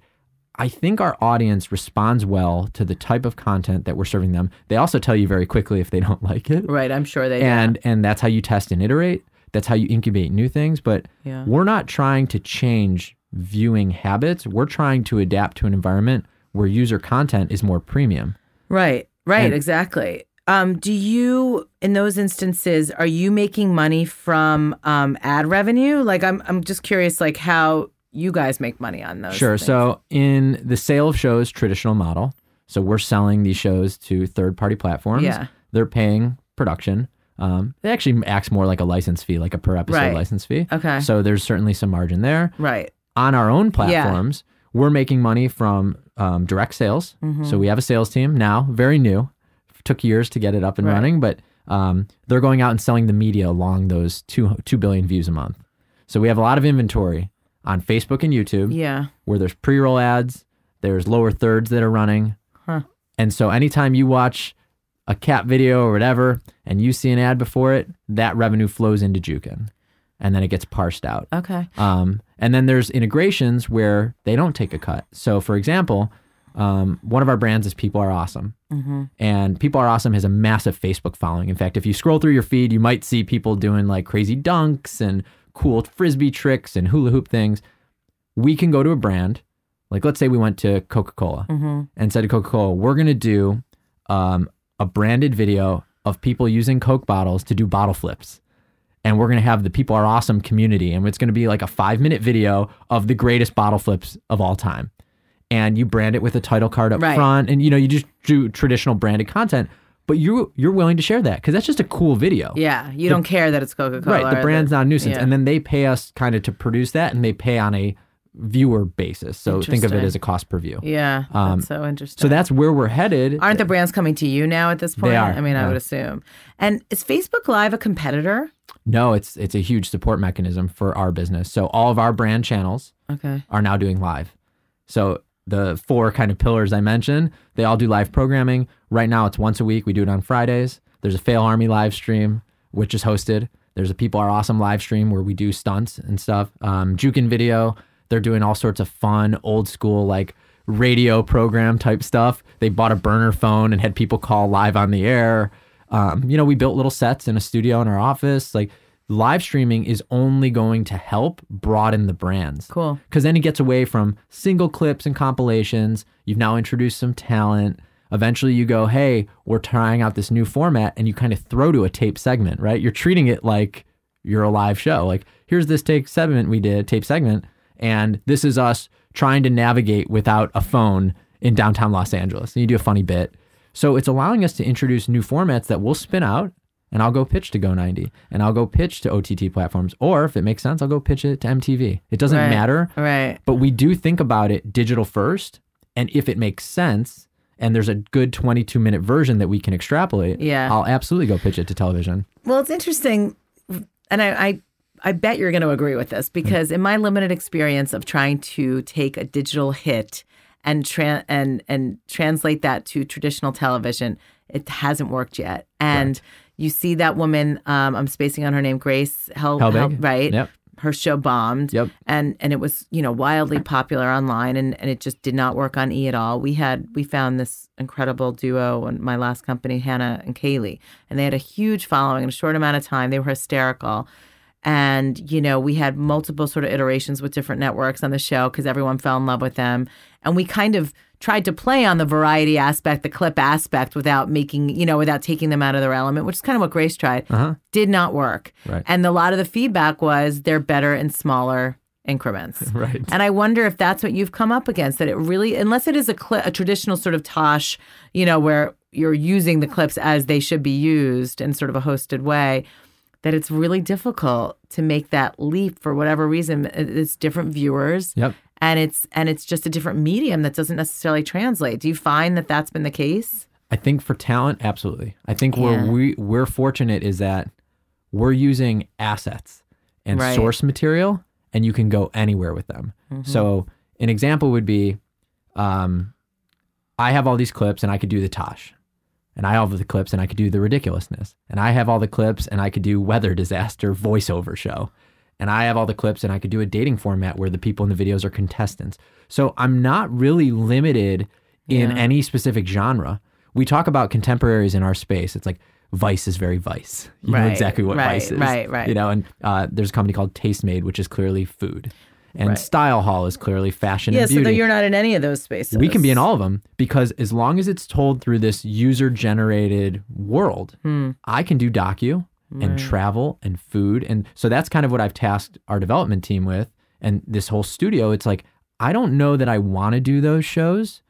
I think our audience responds well to the type of content that we're serving them. They also tell you very quickly if they don't like it. Right. I'm sure they. And and that's how you test and iterate. That's how you incubate new things. But Yeah. we're not trying to change viewing habits. We're trying to adapt to an environment where user content is more premium. Right, right, And- exactly. Um, do you, in those instances, are you making money from um, ad revenue? Like, I'm, I'm just curious, like how you guys make money on those. Sure. things. So in the sale of shows traditional model, so we're selling these shows to third party platforms. Yeah. They're paying production. Um, it actually acts more like a license fee, like a per episode Right. license fee. Okay. So there's certainly some margin there. right. On our own platforms, we're making money from um, direct sales. Mm-hmm. So we have a sales team now, very new. Took years to get it up and Right. running, but um, they're going out and selling the media along those two two billion views a month. So we have a lot of inventory on Facebook and YouTube Yeah. where there's pre-roll ads, there's lower thirds that are running. Huh. And so anytime you watch a cat video or whatever and you see an ad before it, that revenue flows into Jukin. And then it gets parsed out. Okay. Um, and then there's integrations where they don't take a cut. So for example, um, one of our brands is People Are Awesome. And People Are Awesome has a massive Facebook following. In fact, if you scroll through your feed, you might see people doing like crazy dunks and cool frisbee tricks and hula hoop things. We can go to a brand, like let's say we went to Coca Cola and said to Coca Cola, we're going to do um, a branded video of people using Coke bottles to do bottle flips. And we're going to have the People Are Awesome community. And it's going to be like a five minute video of the greatest bottle flips of all time. And you brand it with a title card up Right. front. And you know, you just do traditional branded content. But you you're willing to share that because that's just a cool video. Yeah. You don't care that it's Coca Cola. Right. The brand's not a nuisance. yeah. And then they pay us kind of to produce that and they pay on a viewer basis. So think of it as a cost per view. Yeah. Um, That's so interesting. So that's where we're headed. Aren't the brands coming to you now at this point? They are, I mean, I would assume. And is Facebook Live a competitor? No, it's it's a huge support mechanism for our business. So all of our brand channels Okay. are now doing live. So the four kind of pillars I mentioned, they all do live programming. Right now it's once a week. We do it on Fridays. There's a Fail Army live stream, which is hosted. There's a People Are Awesome live stream where we do stunts and stuff. Um, Jukin Video, they're doing all sorts of fun, old school, like radio program type stuff. They bought a burner phone and had people call live on the air. Um, you know, we built little sets in a studio in our office. Like live streaming is only going to help broaden the brands Cool. because then it gets away from single clips and compilations. You've now introduced some talent. Eventually, you go, hey, we're trying out this new format, and you kind of throw to a tape segment, right? You're treating it like you're a live show. Like, here's this tape segment we did, tape segment, and this is us trying to navigate without a phone in downtown Los Angeles. And you do a funny bit. So it's allowing us to introduce new formats that we'll spin out and I'll go pitch to Go90 and I'll go pitch to OTT platforms. Or if it makes sense, I'll go pitch it to MTV. It doesn't Right. matter, Right. but we do think about it digital first. And if it makes sense and there's a good 22 minute version that we can extrapolate, Yeah. I'll absolutely go pitch it to television. Well, it's interesting, and I, I, I bet you're going to agree with this because in my limited experience of trying to take a digital hit and tra- and and translate that to traditional television, it hasn't worked yet. And you see that woman, um, I'm spacing on her name, Grace Hel-. Hel- right? Yep. Her show bombed. Yep. And and it was you know wildly popular online, and and it just did not work on E at all. We had we found this incredible duo in my last company, Hannah and Kaylee, and they had a huge following in a short amount of time. They were hysterical. And, you know, we had multiple sort of iterations with different networks on the show because everyone fell in love with them. And we kind of tried to play on the variety aspect, the clip aspect, without making, you know, without taking them out of their element, which is kind of what Grace tried. Uh-huh. Did not work. Right. And a lot of the feedback was they're better in smaller increments. Right. And I wonder if that's what you've come up against. That it really, unless it is a, cli a traditional sort of tosh, you know, where you're using the clips as they should be used in sort of a hosted way, that it's really difficult to make that leap for whatever reason. It's different viewers, Yep. And it's and it's just a different medium that doesn't necessarily translate. Do you find that that's been the case? I think for talent, absolutely. I think Yeah. where we we're fortunate is that we're using assets and Right. source material, and you can go anywhere with them. So an example would be, um, I have all these clips, and I could do the Tosh, and I have the clips, and I could do the ridiculousness, and I have all the clips, and I could do weather disaster voiceover show. And I have all the clips and I could do a dating format where the people in the videos are contestants. So I'm not really limited in Yeah. any specific genre. We talk about contemporaries in our space. It's like Vice is very Vice. You know Right, exactly what right, Vice is. right, right. You know, and uh, there's a company called Tastemade, which is clearly food. And Right. StyleHaul is clearly fashion Yeah, and so beauty. that you're not in any of those spaces. we can be in all of them because as long as it's told through this user generated world, Hmm. I can do docu and travel and food. And so that's kind of what I've tasked our development team with. And this whole studio, it's like, I don't know that I want to do those shows,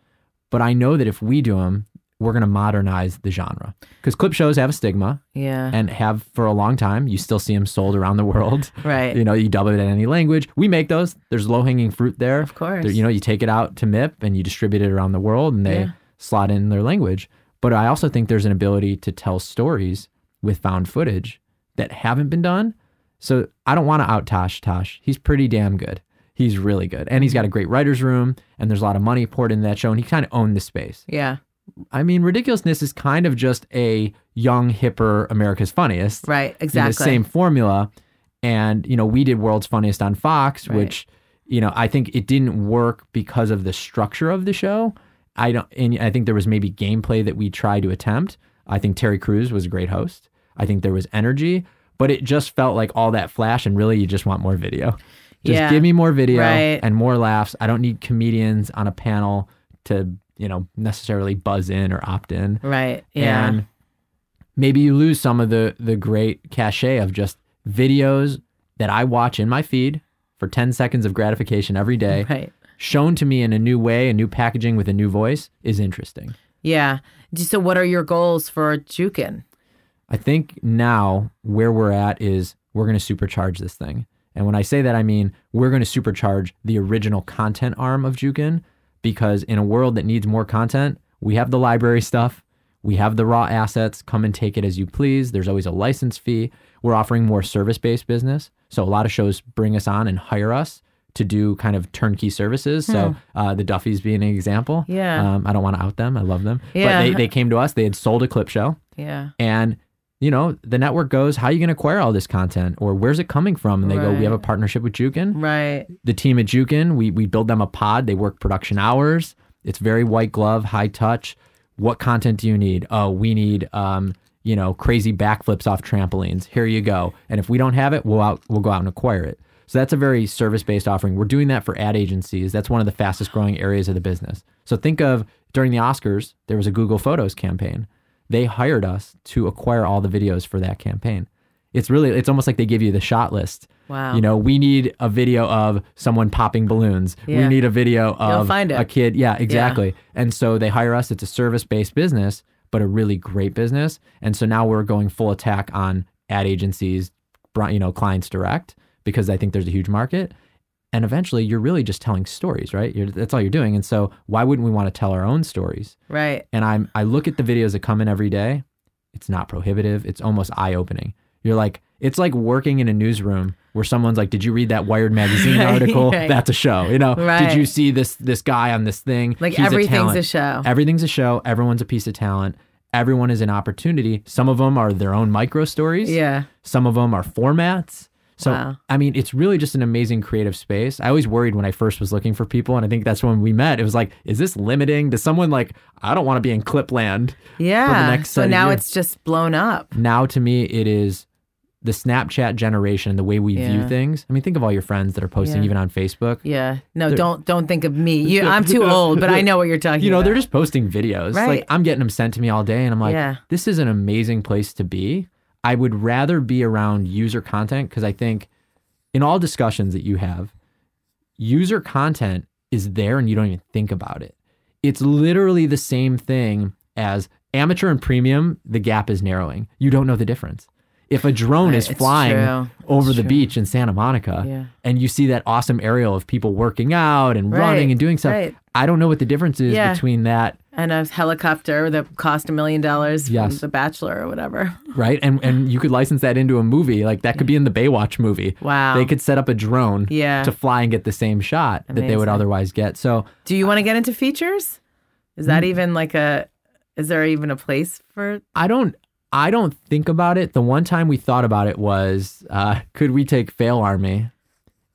but I know that if we do them, we're going to modernize the genre because clip shows have a stigma Yeah. and have for a long time. You still see them sold around the world. right. You know, you dub it in any language. We make those. There's low hanging fruit there. Of course. There- you know, you take it out to MIP and you distribute it around the world and they Yeah. slot in their language. But I also think there's an ability to tell stories with found footage that haven't been done. So I don't want to out Tosh Tosh. He's pretty damn good. He's really good. And he's got a great writer's room and there's a lot of money poured into that show and he kind of owned the space. yeah. I mean, Ridiculousness is kind of just a young, hipper America's Funniest Right. Exactly. the same formula. And, you know, we did World's Funniest on Fox, Right. which, you know, I think it didn't work because of the structure of the show. I don't, and I think there was maybe gameplay that we tried to attempt. I think Terry Crews was a great host. I think there was energy, but it just felt like all that flash, and really, you just want more video. Just Yeah. give me more video Right. and more laughs. I don't need comedians on a panel to, you know, necessarily buzz in or opt in Right. Yeah. and maybe you lose some of the the great cachet of just videos that I watch in my feed for 10 seconds of gratification every day right. shown to me in a new way, a new packaging with a new voice is interesting. Yeah. So, what are your goals for Jukin? I think now where we're at is we're going to supercharge this thing. And when I say that, I mean we're going to supercharge the original content arm of Jukin because in a world that needs more content, we have the library stuff, we have the raw assets, come and take it as you please. There's always a license fee. We're offering more service based business. So a lot of shows bring us on and hire us to do kind of turnkey services. So uh, the Duffys being an example. Yeah. Um, I don't want to out them. I love them. Yeah. But they, they came to us. They had sold a clip show. Yeah. And you know, the network goes, how are you going to acquire all this content or where's it coming from? And they go, we have a partnership with Jukin. Right. The team at Jukin, we, we build them a pod. They work production hours. It's very white glove, high touch. What content do you need? Oh, we need, um, you know, crazy backflips off trampolines. Here you go. And if we don't have it, we'll out, we'll go out and acquire it. So that's a very service based offering. We're doing that for ad agencies. That's one of the fastest growing areas of the business. So think of during the Oscars, there was a Google Photos campaign. They hired us to acquire all the videos for that campaign. It's really, it's almost like they give you the shot list. Wow. You know, we need a video of someone popping balloons. We need a video of a kid. Yeah, exactly. And so they hire us. It's a service based business, but a really great business. And so now we're going full attack on ad agencies, you know, clients direct because I think there's a huge market. And eventually, you're really just telling stories, right? You're, that's all you're doing. And so, why wouldn't we want to tell our own stories? Right. And I'm I look at the videos that come in every day. It's not prohibitive. It's almost eye opening. You're like, it's like working in a newsroom where someone's like, "Did you read that Wired magazine Right, article? right. That's a show." You know, Right. did you see this this guy on this thing? Like He's everything's talent. a show. Everything's a show. Everyone's a piece of talent. Everyone is an opportunity. Some of them are their own micro stories. Yeah. Some of them are formats. So, Wow. I mean, it's really just an amazing creative space. I always worried when I first was looking for people, and I think that's when we met. It was like, is this limiting? Does someone like, I don't want to be in Clipland Yeah. next so now it's just blown up. now to me it is the snapchat generation and the way we view things i mean think of all your friends that are posting Yeah. even on facebook Yeah. No, don't don't think of me. You, I'm too old, but I know what you're talking about. you know about. they're just posting videos Right. like i'm getting them sent to me all day and i'm like Yeah. this is an amazing place to be i would rather be around user content because i think in all discussions that you have user content is there and you don't even think about it. It's literally the same thing as amateur and premium the gap is narrowing. You don't know the difference if a drone Right, is flying over It's the true. beach in Santa Monica Yeah. and you see that awesome aerial of people working out and Right, running and doing stuff right. I don't know what the difference is Yeah. between that and a helicopter that cost a million dollars Yes. from The Bachelor or whatever. right? And and you could license that into a movie. Like that could be in the Baywatch movie. Wow. They could set up a drone Yeah. to fly and get the same shot that they would otherwise get. So Do you want to get into features? Is that mm. even like a? Is there even a place for? I don't I don't think about it. The one time we thought about it was uh, could we take Fail Army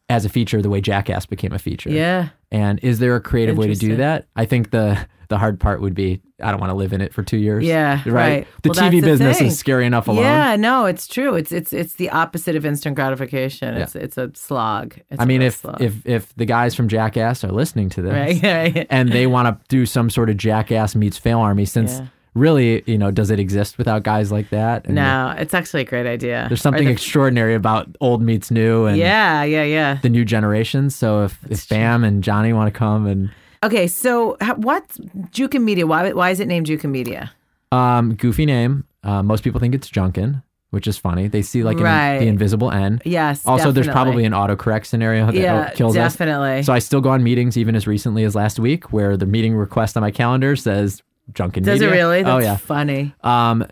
as a feature the way Jackass became a feature? Yeah. And is there a creative way to do that? I think the the hard part would be I don't want to live in it for two years. Yeah, right. The Well, TV the business thing. is scary enough alone. Yeah, no, it's true. It's it's it's the opposite of instant gratification. It's it's a slog. It's I mean, if slog. if if the guys from Jackass are listening to this, right, right. and they want to do some sort of jackass meets fail army since Yeah. Really you know does it exist without guys like that And no, it's actually a great idea. there's something the- extraordinary about old meets new and yeah, yeah, yeah. the new generations so if if bam and johnny want to come and Okay, so what what's Jukin Media? Why why is it named Jukin Media? Um, goofy name. Uh, most people think it's Junkin, which is funny. They see like an, the invisible N. Yes. Also, there's probably an autocorrect scenario that yeah, kills us. definitely. So I still go on meetings even as recently as last week, where the meeting request on my calendar says Junkin Does Media. it really? That's oh yeah. funny. Um,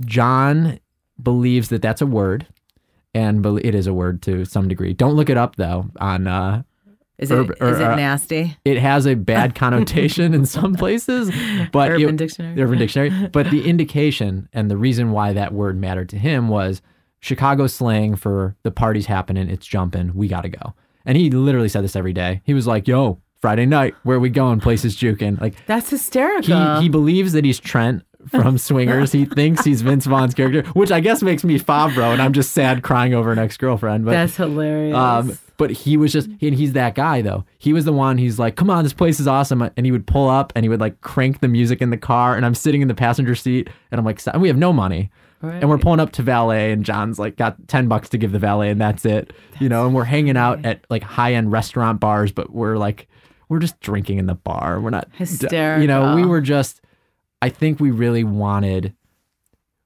John believes that that's a word, and bel- it is a word to some degree. Don't look it up though. On uh, Is it Urb- is it uh, nasty? it has a bad connotation in some places, but it- Urban Dictionary. Urban Dictionary. But the indication and the reason why that word mattered to him was Chicago slang for the party's happening, it's jumping, we gotta go. And he literally said this every day. He was like, "Yo, Friday night, where we going? Places juking." Like That's hysterical. he he believes that he's Trent from Swingers. he thinks he's Vince Vaughn's character, which I guess makes me Favreau, and I'm just sad crying over an ex girlfriend. But That's hilarious. um, but he was just, and he's that guy though. He was the one. He's like, "Come on, this place is awesome," and he would pull up and he would like crank the music in the car, and I'm sitting in the passenger seat, and I'm like, "Stop." and we have no money. And we're pulling up to valet, and John's like got ten bucks to give the valet, and that's it, you know. And we're hanging out at like high end restaurant bars, but we're like, we're just drinking in the bar. We're not, hysterical. you know. We were just, I think we really wanted.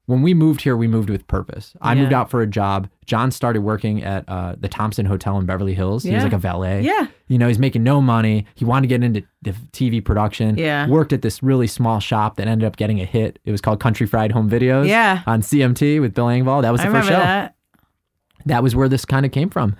When we moved here, we moved with purpose. I moved out for a job. John started working at uh, the Thompson Hotel in Beverly Hills. He was like a valet. Yeah. You know, he's making no money. He wanted to get into the TV production. Yeah. Worked at this really small shop that ended up getting a hit. It was called Country Fried Home Videos. Yeah. On CMT with Bill Engvall. That was I the first show. that. That was where this kind of came from.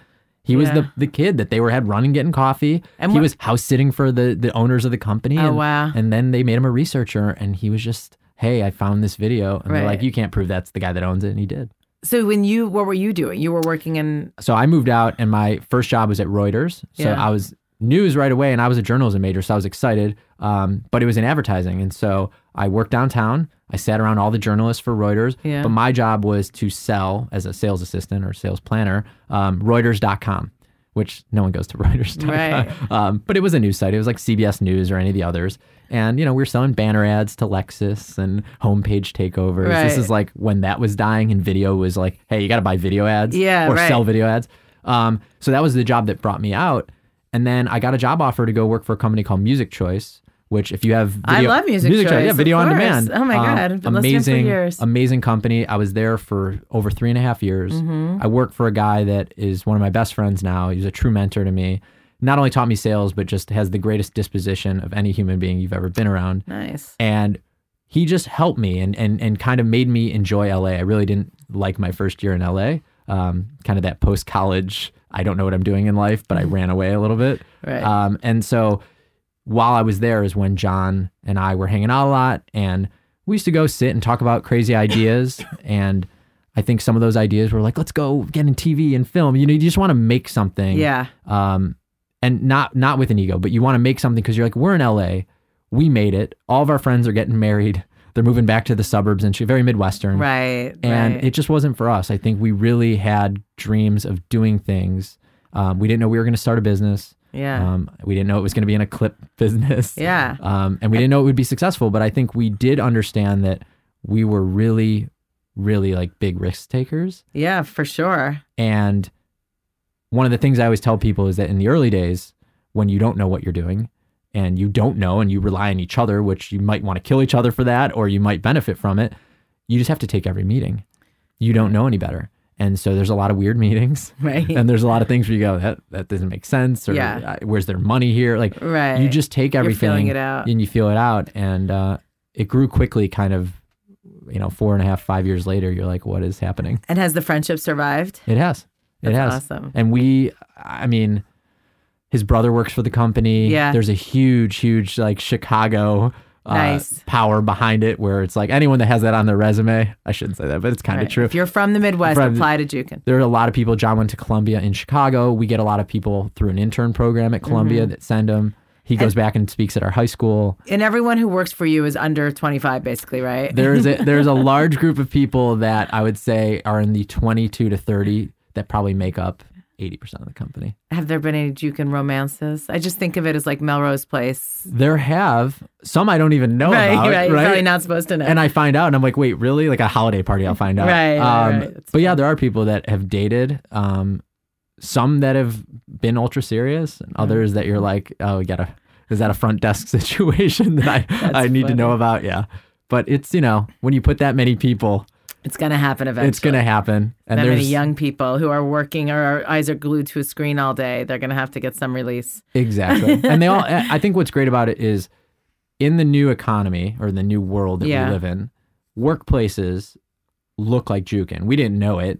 He was Yeah. the the kid that they were had running getting coffee. And he what- was house sitting for the the owners of the company. Oh, and, wow. And then they made him a researcher, and he was just, hey, I found this video, and they're like, you can't prove that's the guy that owns it, and he did. So when you what were you doing? You were working in So I moved out, and my first job was at Reuters. So Yeah. I was news right away, and I was a journalism major, so I was excited. Um, but it was in advertising, and so I worked downtown. I sat around all the journalists for Reuters. Yeah. But my job was to sell as a sales assistant or sales planner, um, Reuters.com. Which no one goes to Reuters.com. Right. Um, but it was a news site. It was like CBS News or any of the others. And, you know, we were selling banner ads to Lexus and homepage takeovers. This is like when that was dying and video was like, hey, you got to buy video ads Yeah, or right. sell video ads. Um, so that was the job that brought me out. And then I got a job offer to go work for a company called Music Choice, which if you have I love Music music Choice, yeah, video on demand. Oh my Um, God, for amazing, years. amazing company. I was there for over three and a half years. Mm-hmm. I worked for a guy that is one of my best friends now. He's a true mentor to me. Not only taught me sales, but just has the greatest disposition of any human being you've ever been around nice. and he just helped me and, and, and kind of made me enjoy LA. I really didn't like my first year in LA. Um, kind of that post college, I don't know what I'm doing in life, but I ran away a little bit. Right. Um, and so while I was there is when John and I were hanging out a lot and we used to go sit and talk about crazy ideas. and I think some of those ideas were like, let's go get in TV and film. You know, you just want to make something yeah. um, and not not with an ego, but you want to make something because you're like, we're in LA, we made it. All of our friends are getting married. They're moving back to the suburbs and shit, very midwestern. Right. And right. it just wasn't for us. I think we really had dreams of doing things. Um, we didn't know we were going to start a business. Yeah. Um, we didn't know it was going to be in a clip business. yeah. Um, and we didn't know it would be successful. But I think we did understand that we were really, really like big risk takers. Yeah, for sure. And one of the things I always tell people is that in the early days, when you don't know what you're doing and you don't know and you rely on each other, which you might want to kill each other for that or you might benefit from it, you just have to take every meeting. You don't know any better. And so there's a lot of weird meetings. Right. And there's a lot of things where you go, that, that doesn't make sense or Yeah. "Uh, where's their money here? Like right. you just take everything it out. and you feel it out. And uh, it grew quickly, kind of, you know, four and a half, five years later, you're like, what is happening? and has the friendship survived? It has. It That's has. awesome. And we, I mean, his brother works for the company. Yeah. There's a huge, huge like Chicago uh, Nice. power behind it where it's like anyone that has that on their resume, I shouldn't say that, but it's kind of Right. true. If you're from the Midwest, From- apply to Jukin. There are a lot of people. John went to Columbia in Chicago. We get a lot of people through an intern program at Columbia Mm-hmm. that send him. He goes back and speaks at our high school. And everyone who works for you is under 25, basically, right? There's a there's a large group of people that I would say are in the 22 to 30 that probably make up 80% of the company. Have there been any Jukin romances? I just think of it as like Melrose Place. There have some I don't even know right, about. right. You're probably not supposed to know. and I find out, and I'm like, wait, really? Like a holiday party, I'll find out. Right, right, Um, right. But yeah, there are people that have dated. Um, some that have been ultra serious, and others that you're like, oh, we gotta is that a front desk situation that I I need to know about? Yeah, but it's you know when you put that many people, It's going to happen eventually. it's gonna happen. And that many there's young people who are working or our eyes are glued to a screen all day. They're going to have to get some release. exactly, and they all. I think what's great about it is in the new economy or the new world that Yeah. we live in, workplaces look like Jukin. We didn't know it.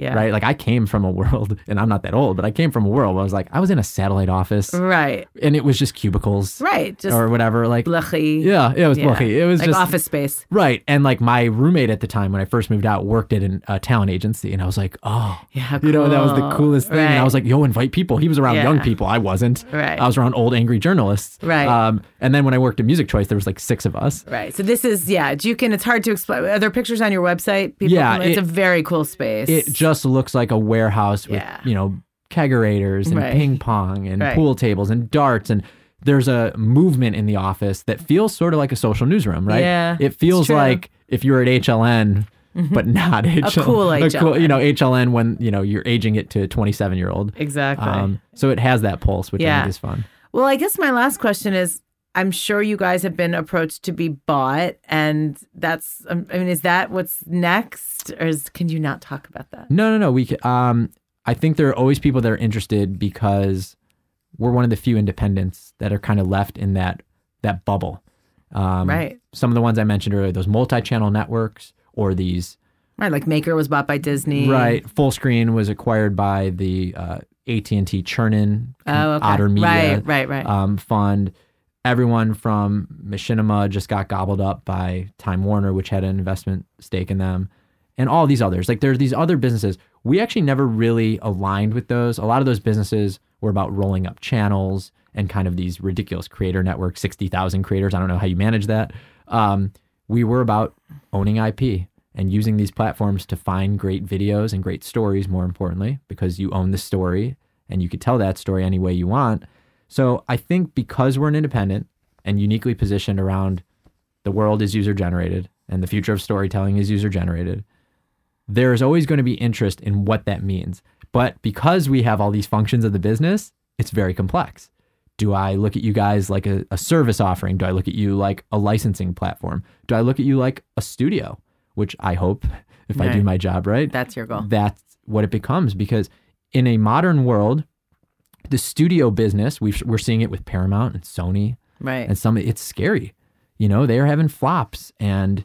Yeah. right? Like I came from a world, and I'm not that old, but I came from a world where I was like, I was in a satellite office, Right. and it was just cubicles, Right. Just or whatever. Like, blechy. yeah, it was Yeah. It was like just office space. right. And like my roommate at the time when I first moved out worked at an- a talent agency, and I was like, oh, Yeah. you know, that was the coolest thing. And I was like, yo, invite people. He was around Yeah. young people. I wasn't. Right. I was around old angry journalists. Right. Um, and then when I worked at Music Choice, there was like six of us. Right. So this is yeah, Jukin. It's hard to explain. Are there pictures on your website? People Yeah, can- it's it- a very cool space. It just looks like a warehouse with, Yeah. you know, kegerators and Right. ping pong and Right. pool tables and darts. And there's a movement in the office that feels sort of like a social newsroom, right? Yeah, It feels like if you're at HLN, but not HLN. a cool you know, HLN. HLN when, you know, you're aging it to a 27 year old. exactly. Um, so it has that pulse, which I think is fun. well, I guess my last question is. I'm sure you guys have been approached to be bought, and that's. um, I mean, is that what's next, or is, can you not talk about that? No, no, no. We, um, I think there are always people that are interested because we're one of the few independents that are kind of left in that that bubble. Um, Right. Some of the ones I mentioned earlier, those multi-channel networks or these Right. Like Maker was bought by Disney. right. Fullscreen was acquired by the uh, AT and T Chernin Oh, okay. Otter Media Right. Right. Right. um, fund. Everyone from Machinima just got gobbled up by Time Warner, which had an investment stake in them, and all these others. Like there's these other businesses. We actually never really aligned with those. A lot of those businesses were about rolling up channels and kind of these ridiculous creator networks, sixty thousand creators. I don't know how you manage that. Um, we were about owning IP and using these platforms to find great videos and great stories. More importantly, because you own the story and you could tell that story any way you want. So I think because we're an independent and uniquely positioned around the world is user generated and the future of storytelling is user generated, there's always going to be interest in what that means. But because we have all these functions of the business, it's very complex. Do I look at you guys like a, a service offering? Do I look at you like a licensing platform? Do I look at you like a studio? Which I hope, if I do my job right, That's your goal. that's what it becomes because in a modern world the studio business we've, we're seeing it with paramount and sony Right. and some it's scary you know they're having flops and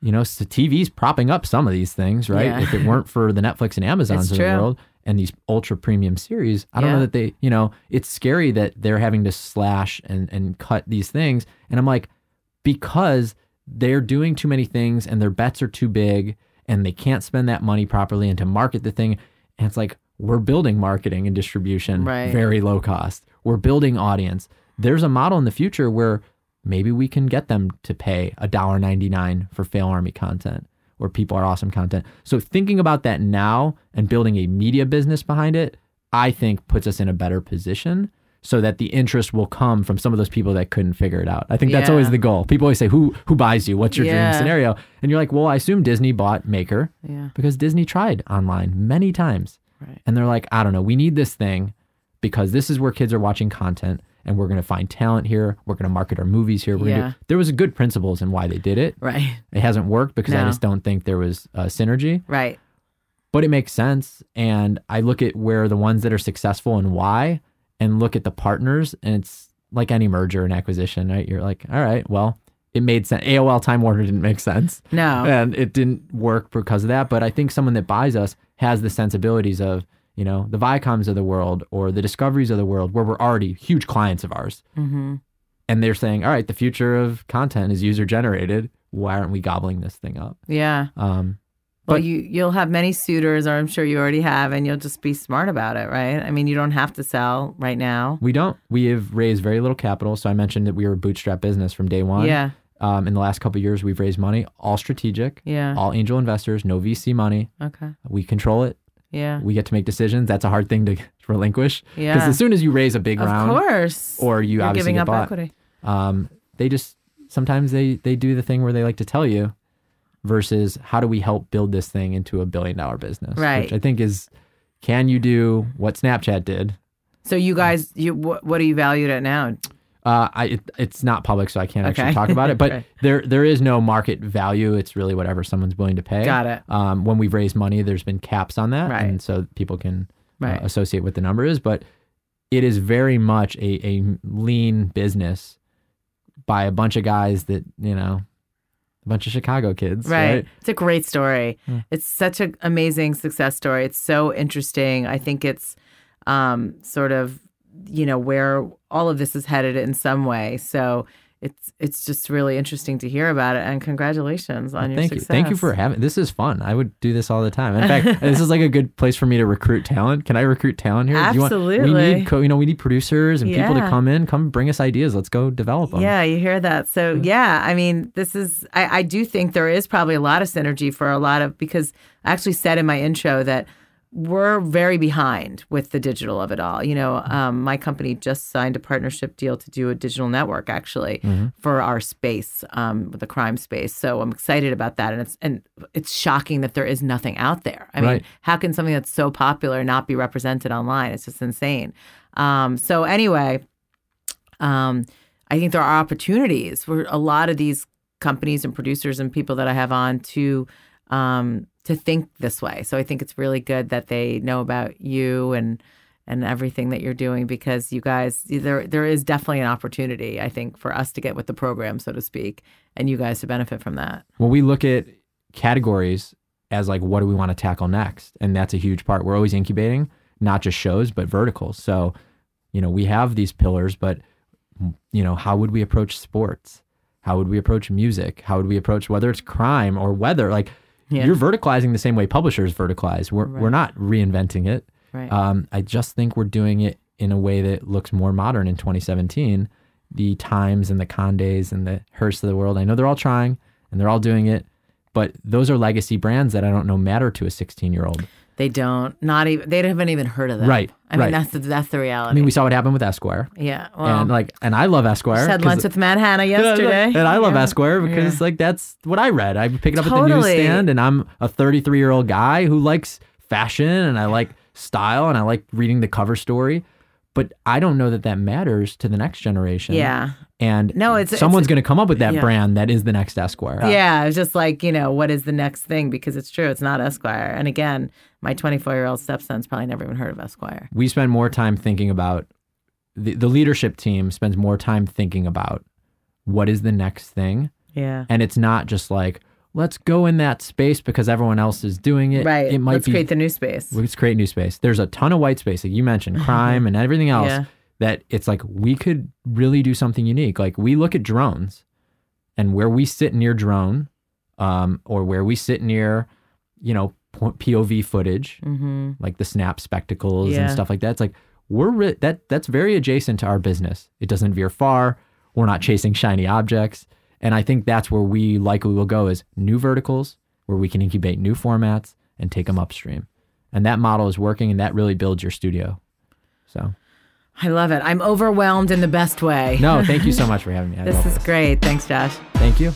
you know so tv's propping up some of these things right Yeah. if it weren't for the netflix and amazons It's of the world and these ultra premium series i don't Yeah. know that they you know it's scary that they're having to slash and and cut these things and i'm like because they're doing too many things and their bets are too big and they can't spend that money properly and to market the thing and it's like we're building marketing and distribution Right. very low cost we're building audience there's a model in the future where maybe we can get them to pay $1.99 for fail army content or people are awesome content so thinking about that now and building a media business behind it i think puts us in a better position so that the interest will come from some of those people that couldn't figure it out. I think that's Yeah. always the goal. People always say, "Who who buys you? What's your Yeah. dream scenario?" And you're like, "Well, I assume Disney bought Maker yeah. because Disney tried online many times." Right. And they're like, "I don't know, we need this thing because this is where kids are watching content and we're going to find talent here. We're going to market our movies here. We're Yeah. gonna do, there was a good principles in why they did it. Right. It hasn't worked because I just don't think there was uh, synergy, Right. but it makes sense. And I look at where the ones that are successful and why, and look at the partners, and it's like any merger and acquisition, right? You're like, all right, well, it made sense. AOL Time Warner didn't make sense, No. and it didn't work because of that. But I think someone that buys us has the sensibilities of, you know, the Viacoms of the world or the Discoveries of the world, where we're already huge clients of ours, Mm-hmm. and they're saying, all right, the future of content is user generated. Why aren't we gobbling this thing up? Yeah. Um, Well, But- you you'll have many suitors, or I'm sure you already have, and you'll just be smart about it, right? I mean, you don't have to sell right now. We don't. We have raised very little capital. So I mentioned that we were a bootstrap business from day one. Yeah. Um, in the last couple of years, we've raised money, all strategic, Yeah. all angel investors, no VC money. Okay. We control it. Yeah. We get to make decisions. That's a hard thing to relinquish. Yeah, Because as soon as you raise a big Of round, course. or you You're obviously giving up bought, equity. um, they just sometimes they they do the thing where they like to tell you, versus how do we help build this thing into a billion dollar business? Right. Which I think is, can you do what Snapchat did? So you guys, you what, what are you valued at now? Uh, I it, it's not public, so I can't actually talk about it. But Right. there there is no market value. It's really whatever someone's willing to pay. Got it. Um, when we've raised money, there's been caps on that, Right. and so people can uh, associate what the number is. But it is very much a, a lean business by a bunch of guys that you know, a bunch of Chicago kids, Right. right? It's a great story. Hmm. It's such an amazing success story. It's so interesting. I think it's um, sort of, you know, where all of this is headed in some way. So it's it's just really interesting to hear about it. And congratulations on your success. Thank success. you. Thank you for having. This is fun. I would do this all the time. In fact, this is like a good place for me to recruit talent. Can I recruit talent here? You want- we need, co- you know, we need producers and people to come in, come bring us ideas. Let's go develop them. Yeah, you hear that. So yeah, I mean, this is I, I do think there is probably a lot of synergy for a lot of because I actually said in my intro that we're very behind with the digital of it all. You know, um, my company just signed a partnership deal to do a digital network actually for our space, um, the crime space. So I'm excited about that, and it's and it's shocking that there is nothing out there. I mean, how can something that's so popular not be represented online? It's just insane. Um, so anyway, um, I think there are opportunities for a lot of these companies and producers and people that I have on to um, to think this way. So I think it's really good that they know about you and and everything that you're doing because you guys there there is definitely an opportunity I think for us to get with the program so to speak and you guys to benefit from that. Well, we look at categories as like, what do we want to tackle next? And that's a huge part. We're always incubating, not just shows, but verticals. So, you know, we have these pillars, but, you know, how would we approach sports? How would we approach music? How would we approach whether it's crime or weather? Like, Yeah. you're verticalizing the same way publishers verticalize. We're, we're not reinventing it. Right. Um, I just think we're doing it in a way that looks more modern in 2017. The Times and the Condes and the Hearst of the world, I know they're all trying and they're all doing it, but those are legacy brands that I don't know matter to a 16 year old. They don't not even they haven't even heard of them. Right, I mean that's the, that's the reality. I mean, we saw what happened with Esquire, yeah. Well, and like, and I love Esquire. just had lunch with Matt Hanna yesterday. and I love Yeah. Esquire because like that's what I read. I pick it up at the newsstand, and I'm a 33 year old guy who likes fashion and I like style and I like reading the cover story. But I don't know that that matters to the next generation. Yeah. And No, it's- someone's going to come up with that yeah. brand that is the next Esquire. Yeah, it's just like, you know, what is the next thing? Because it's true, it's not Esquire. And again, my 24 year old stepson's probably never even heard of Esquire. We spend more time thinking about the, the leadership team spends more time thinking about what is the next thing. Yeah. And it's not just like, let's go in that space because everyone else is doing it. Right. It might Let's be create the new space. Let's create new space. There's a ton of white space, like you mentioned, crime and everything else. Yeah. That it's like we could really do something unique. Like we look at drones, and where we sit near drone, um, or where we sit near, you know, POV footage, Mm-hmm. like the snap spectacles Yeah. and stuff like that. It's like we're ri- that that's very adjacent to our business. It doesn't veer far. We're not chasing shiny objects, and I think that's where we likely will go is new verticals where we can incubate new formats and take them upstream. And that model is working, and that really builds your studio. So, I love it. I'm overwhelmed in the best way. no, thank you so much for having me. I This is great. Thanks, Josh. Thank you.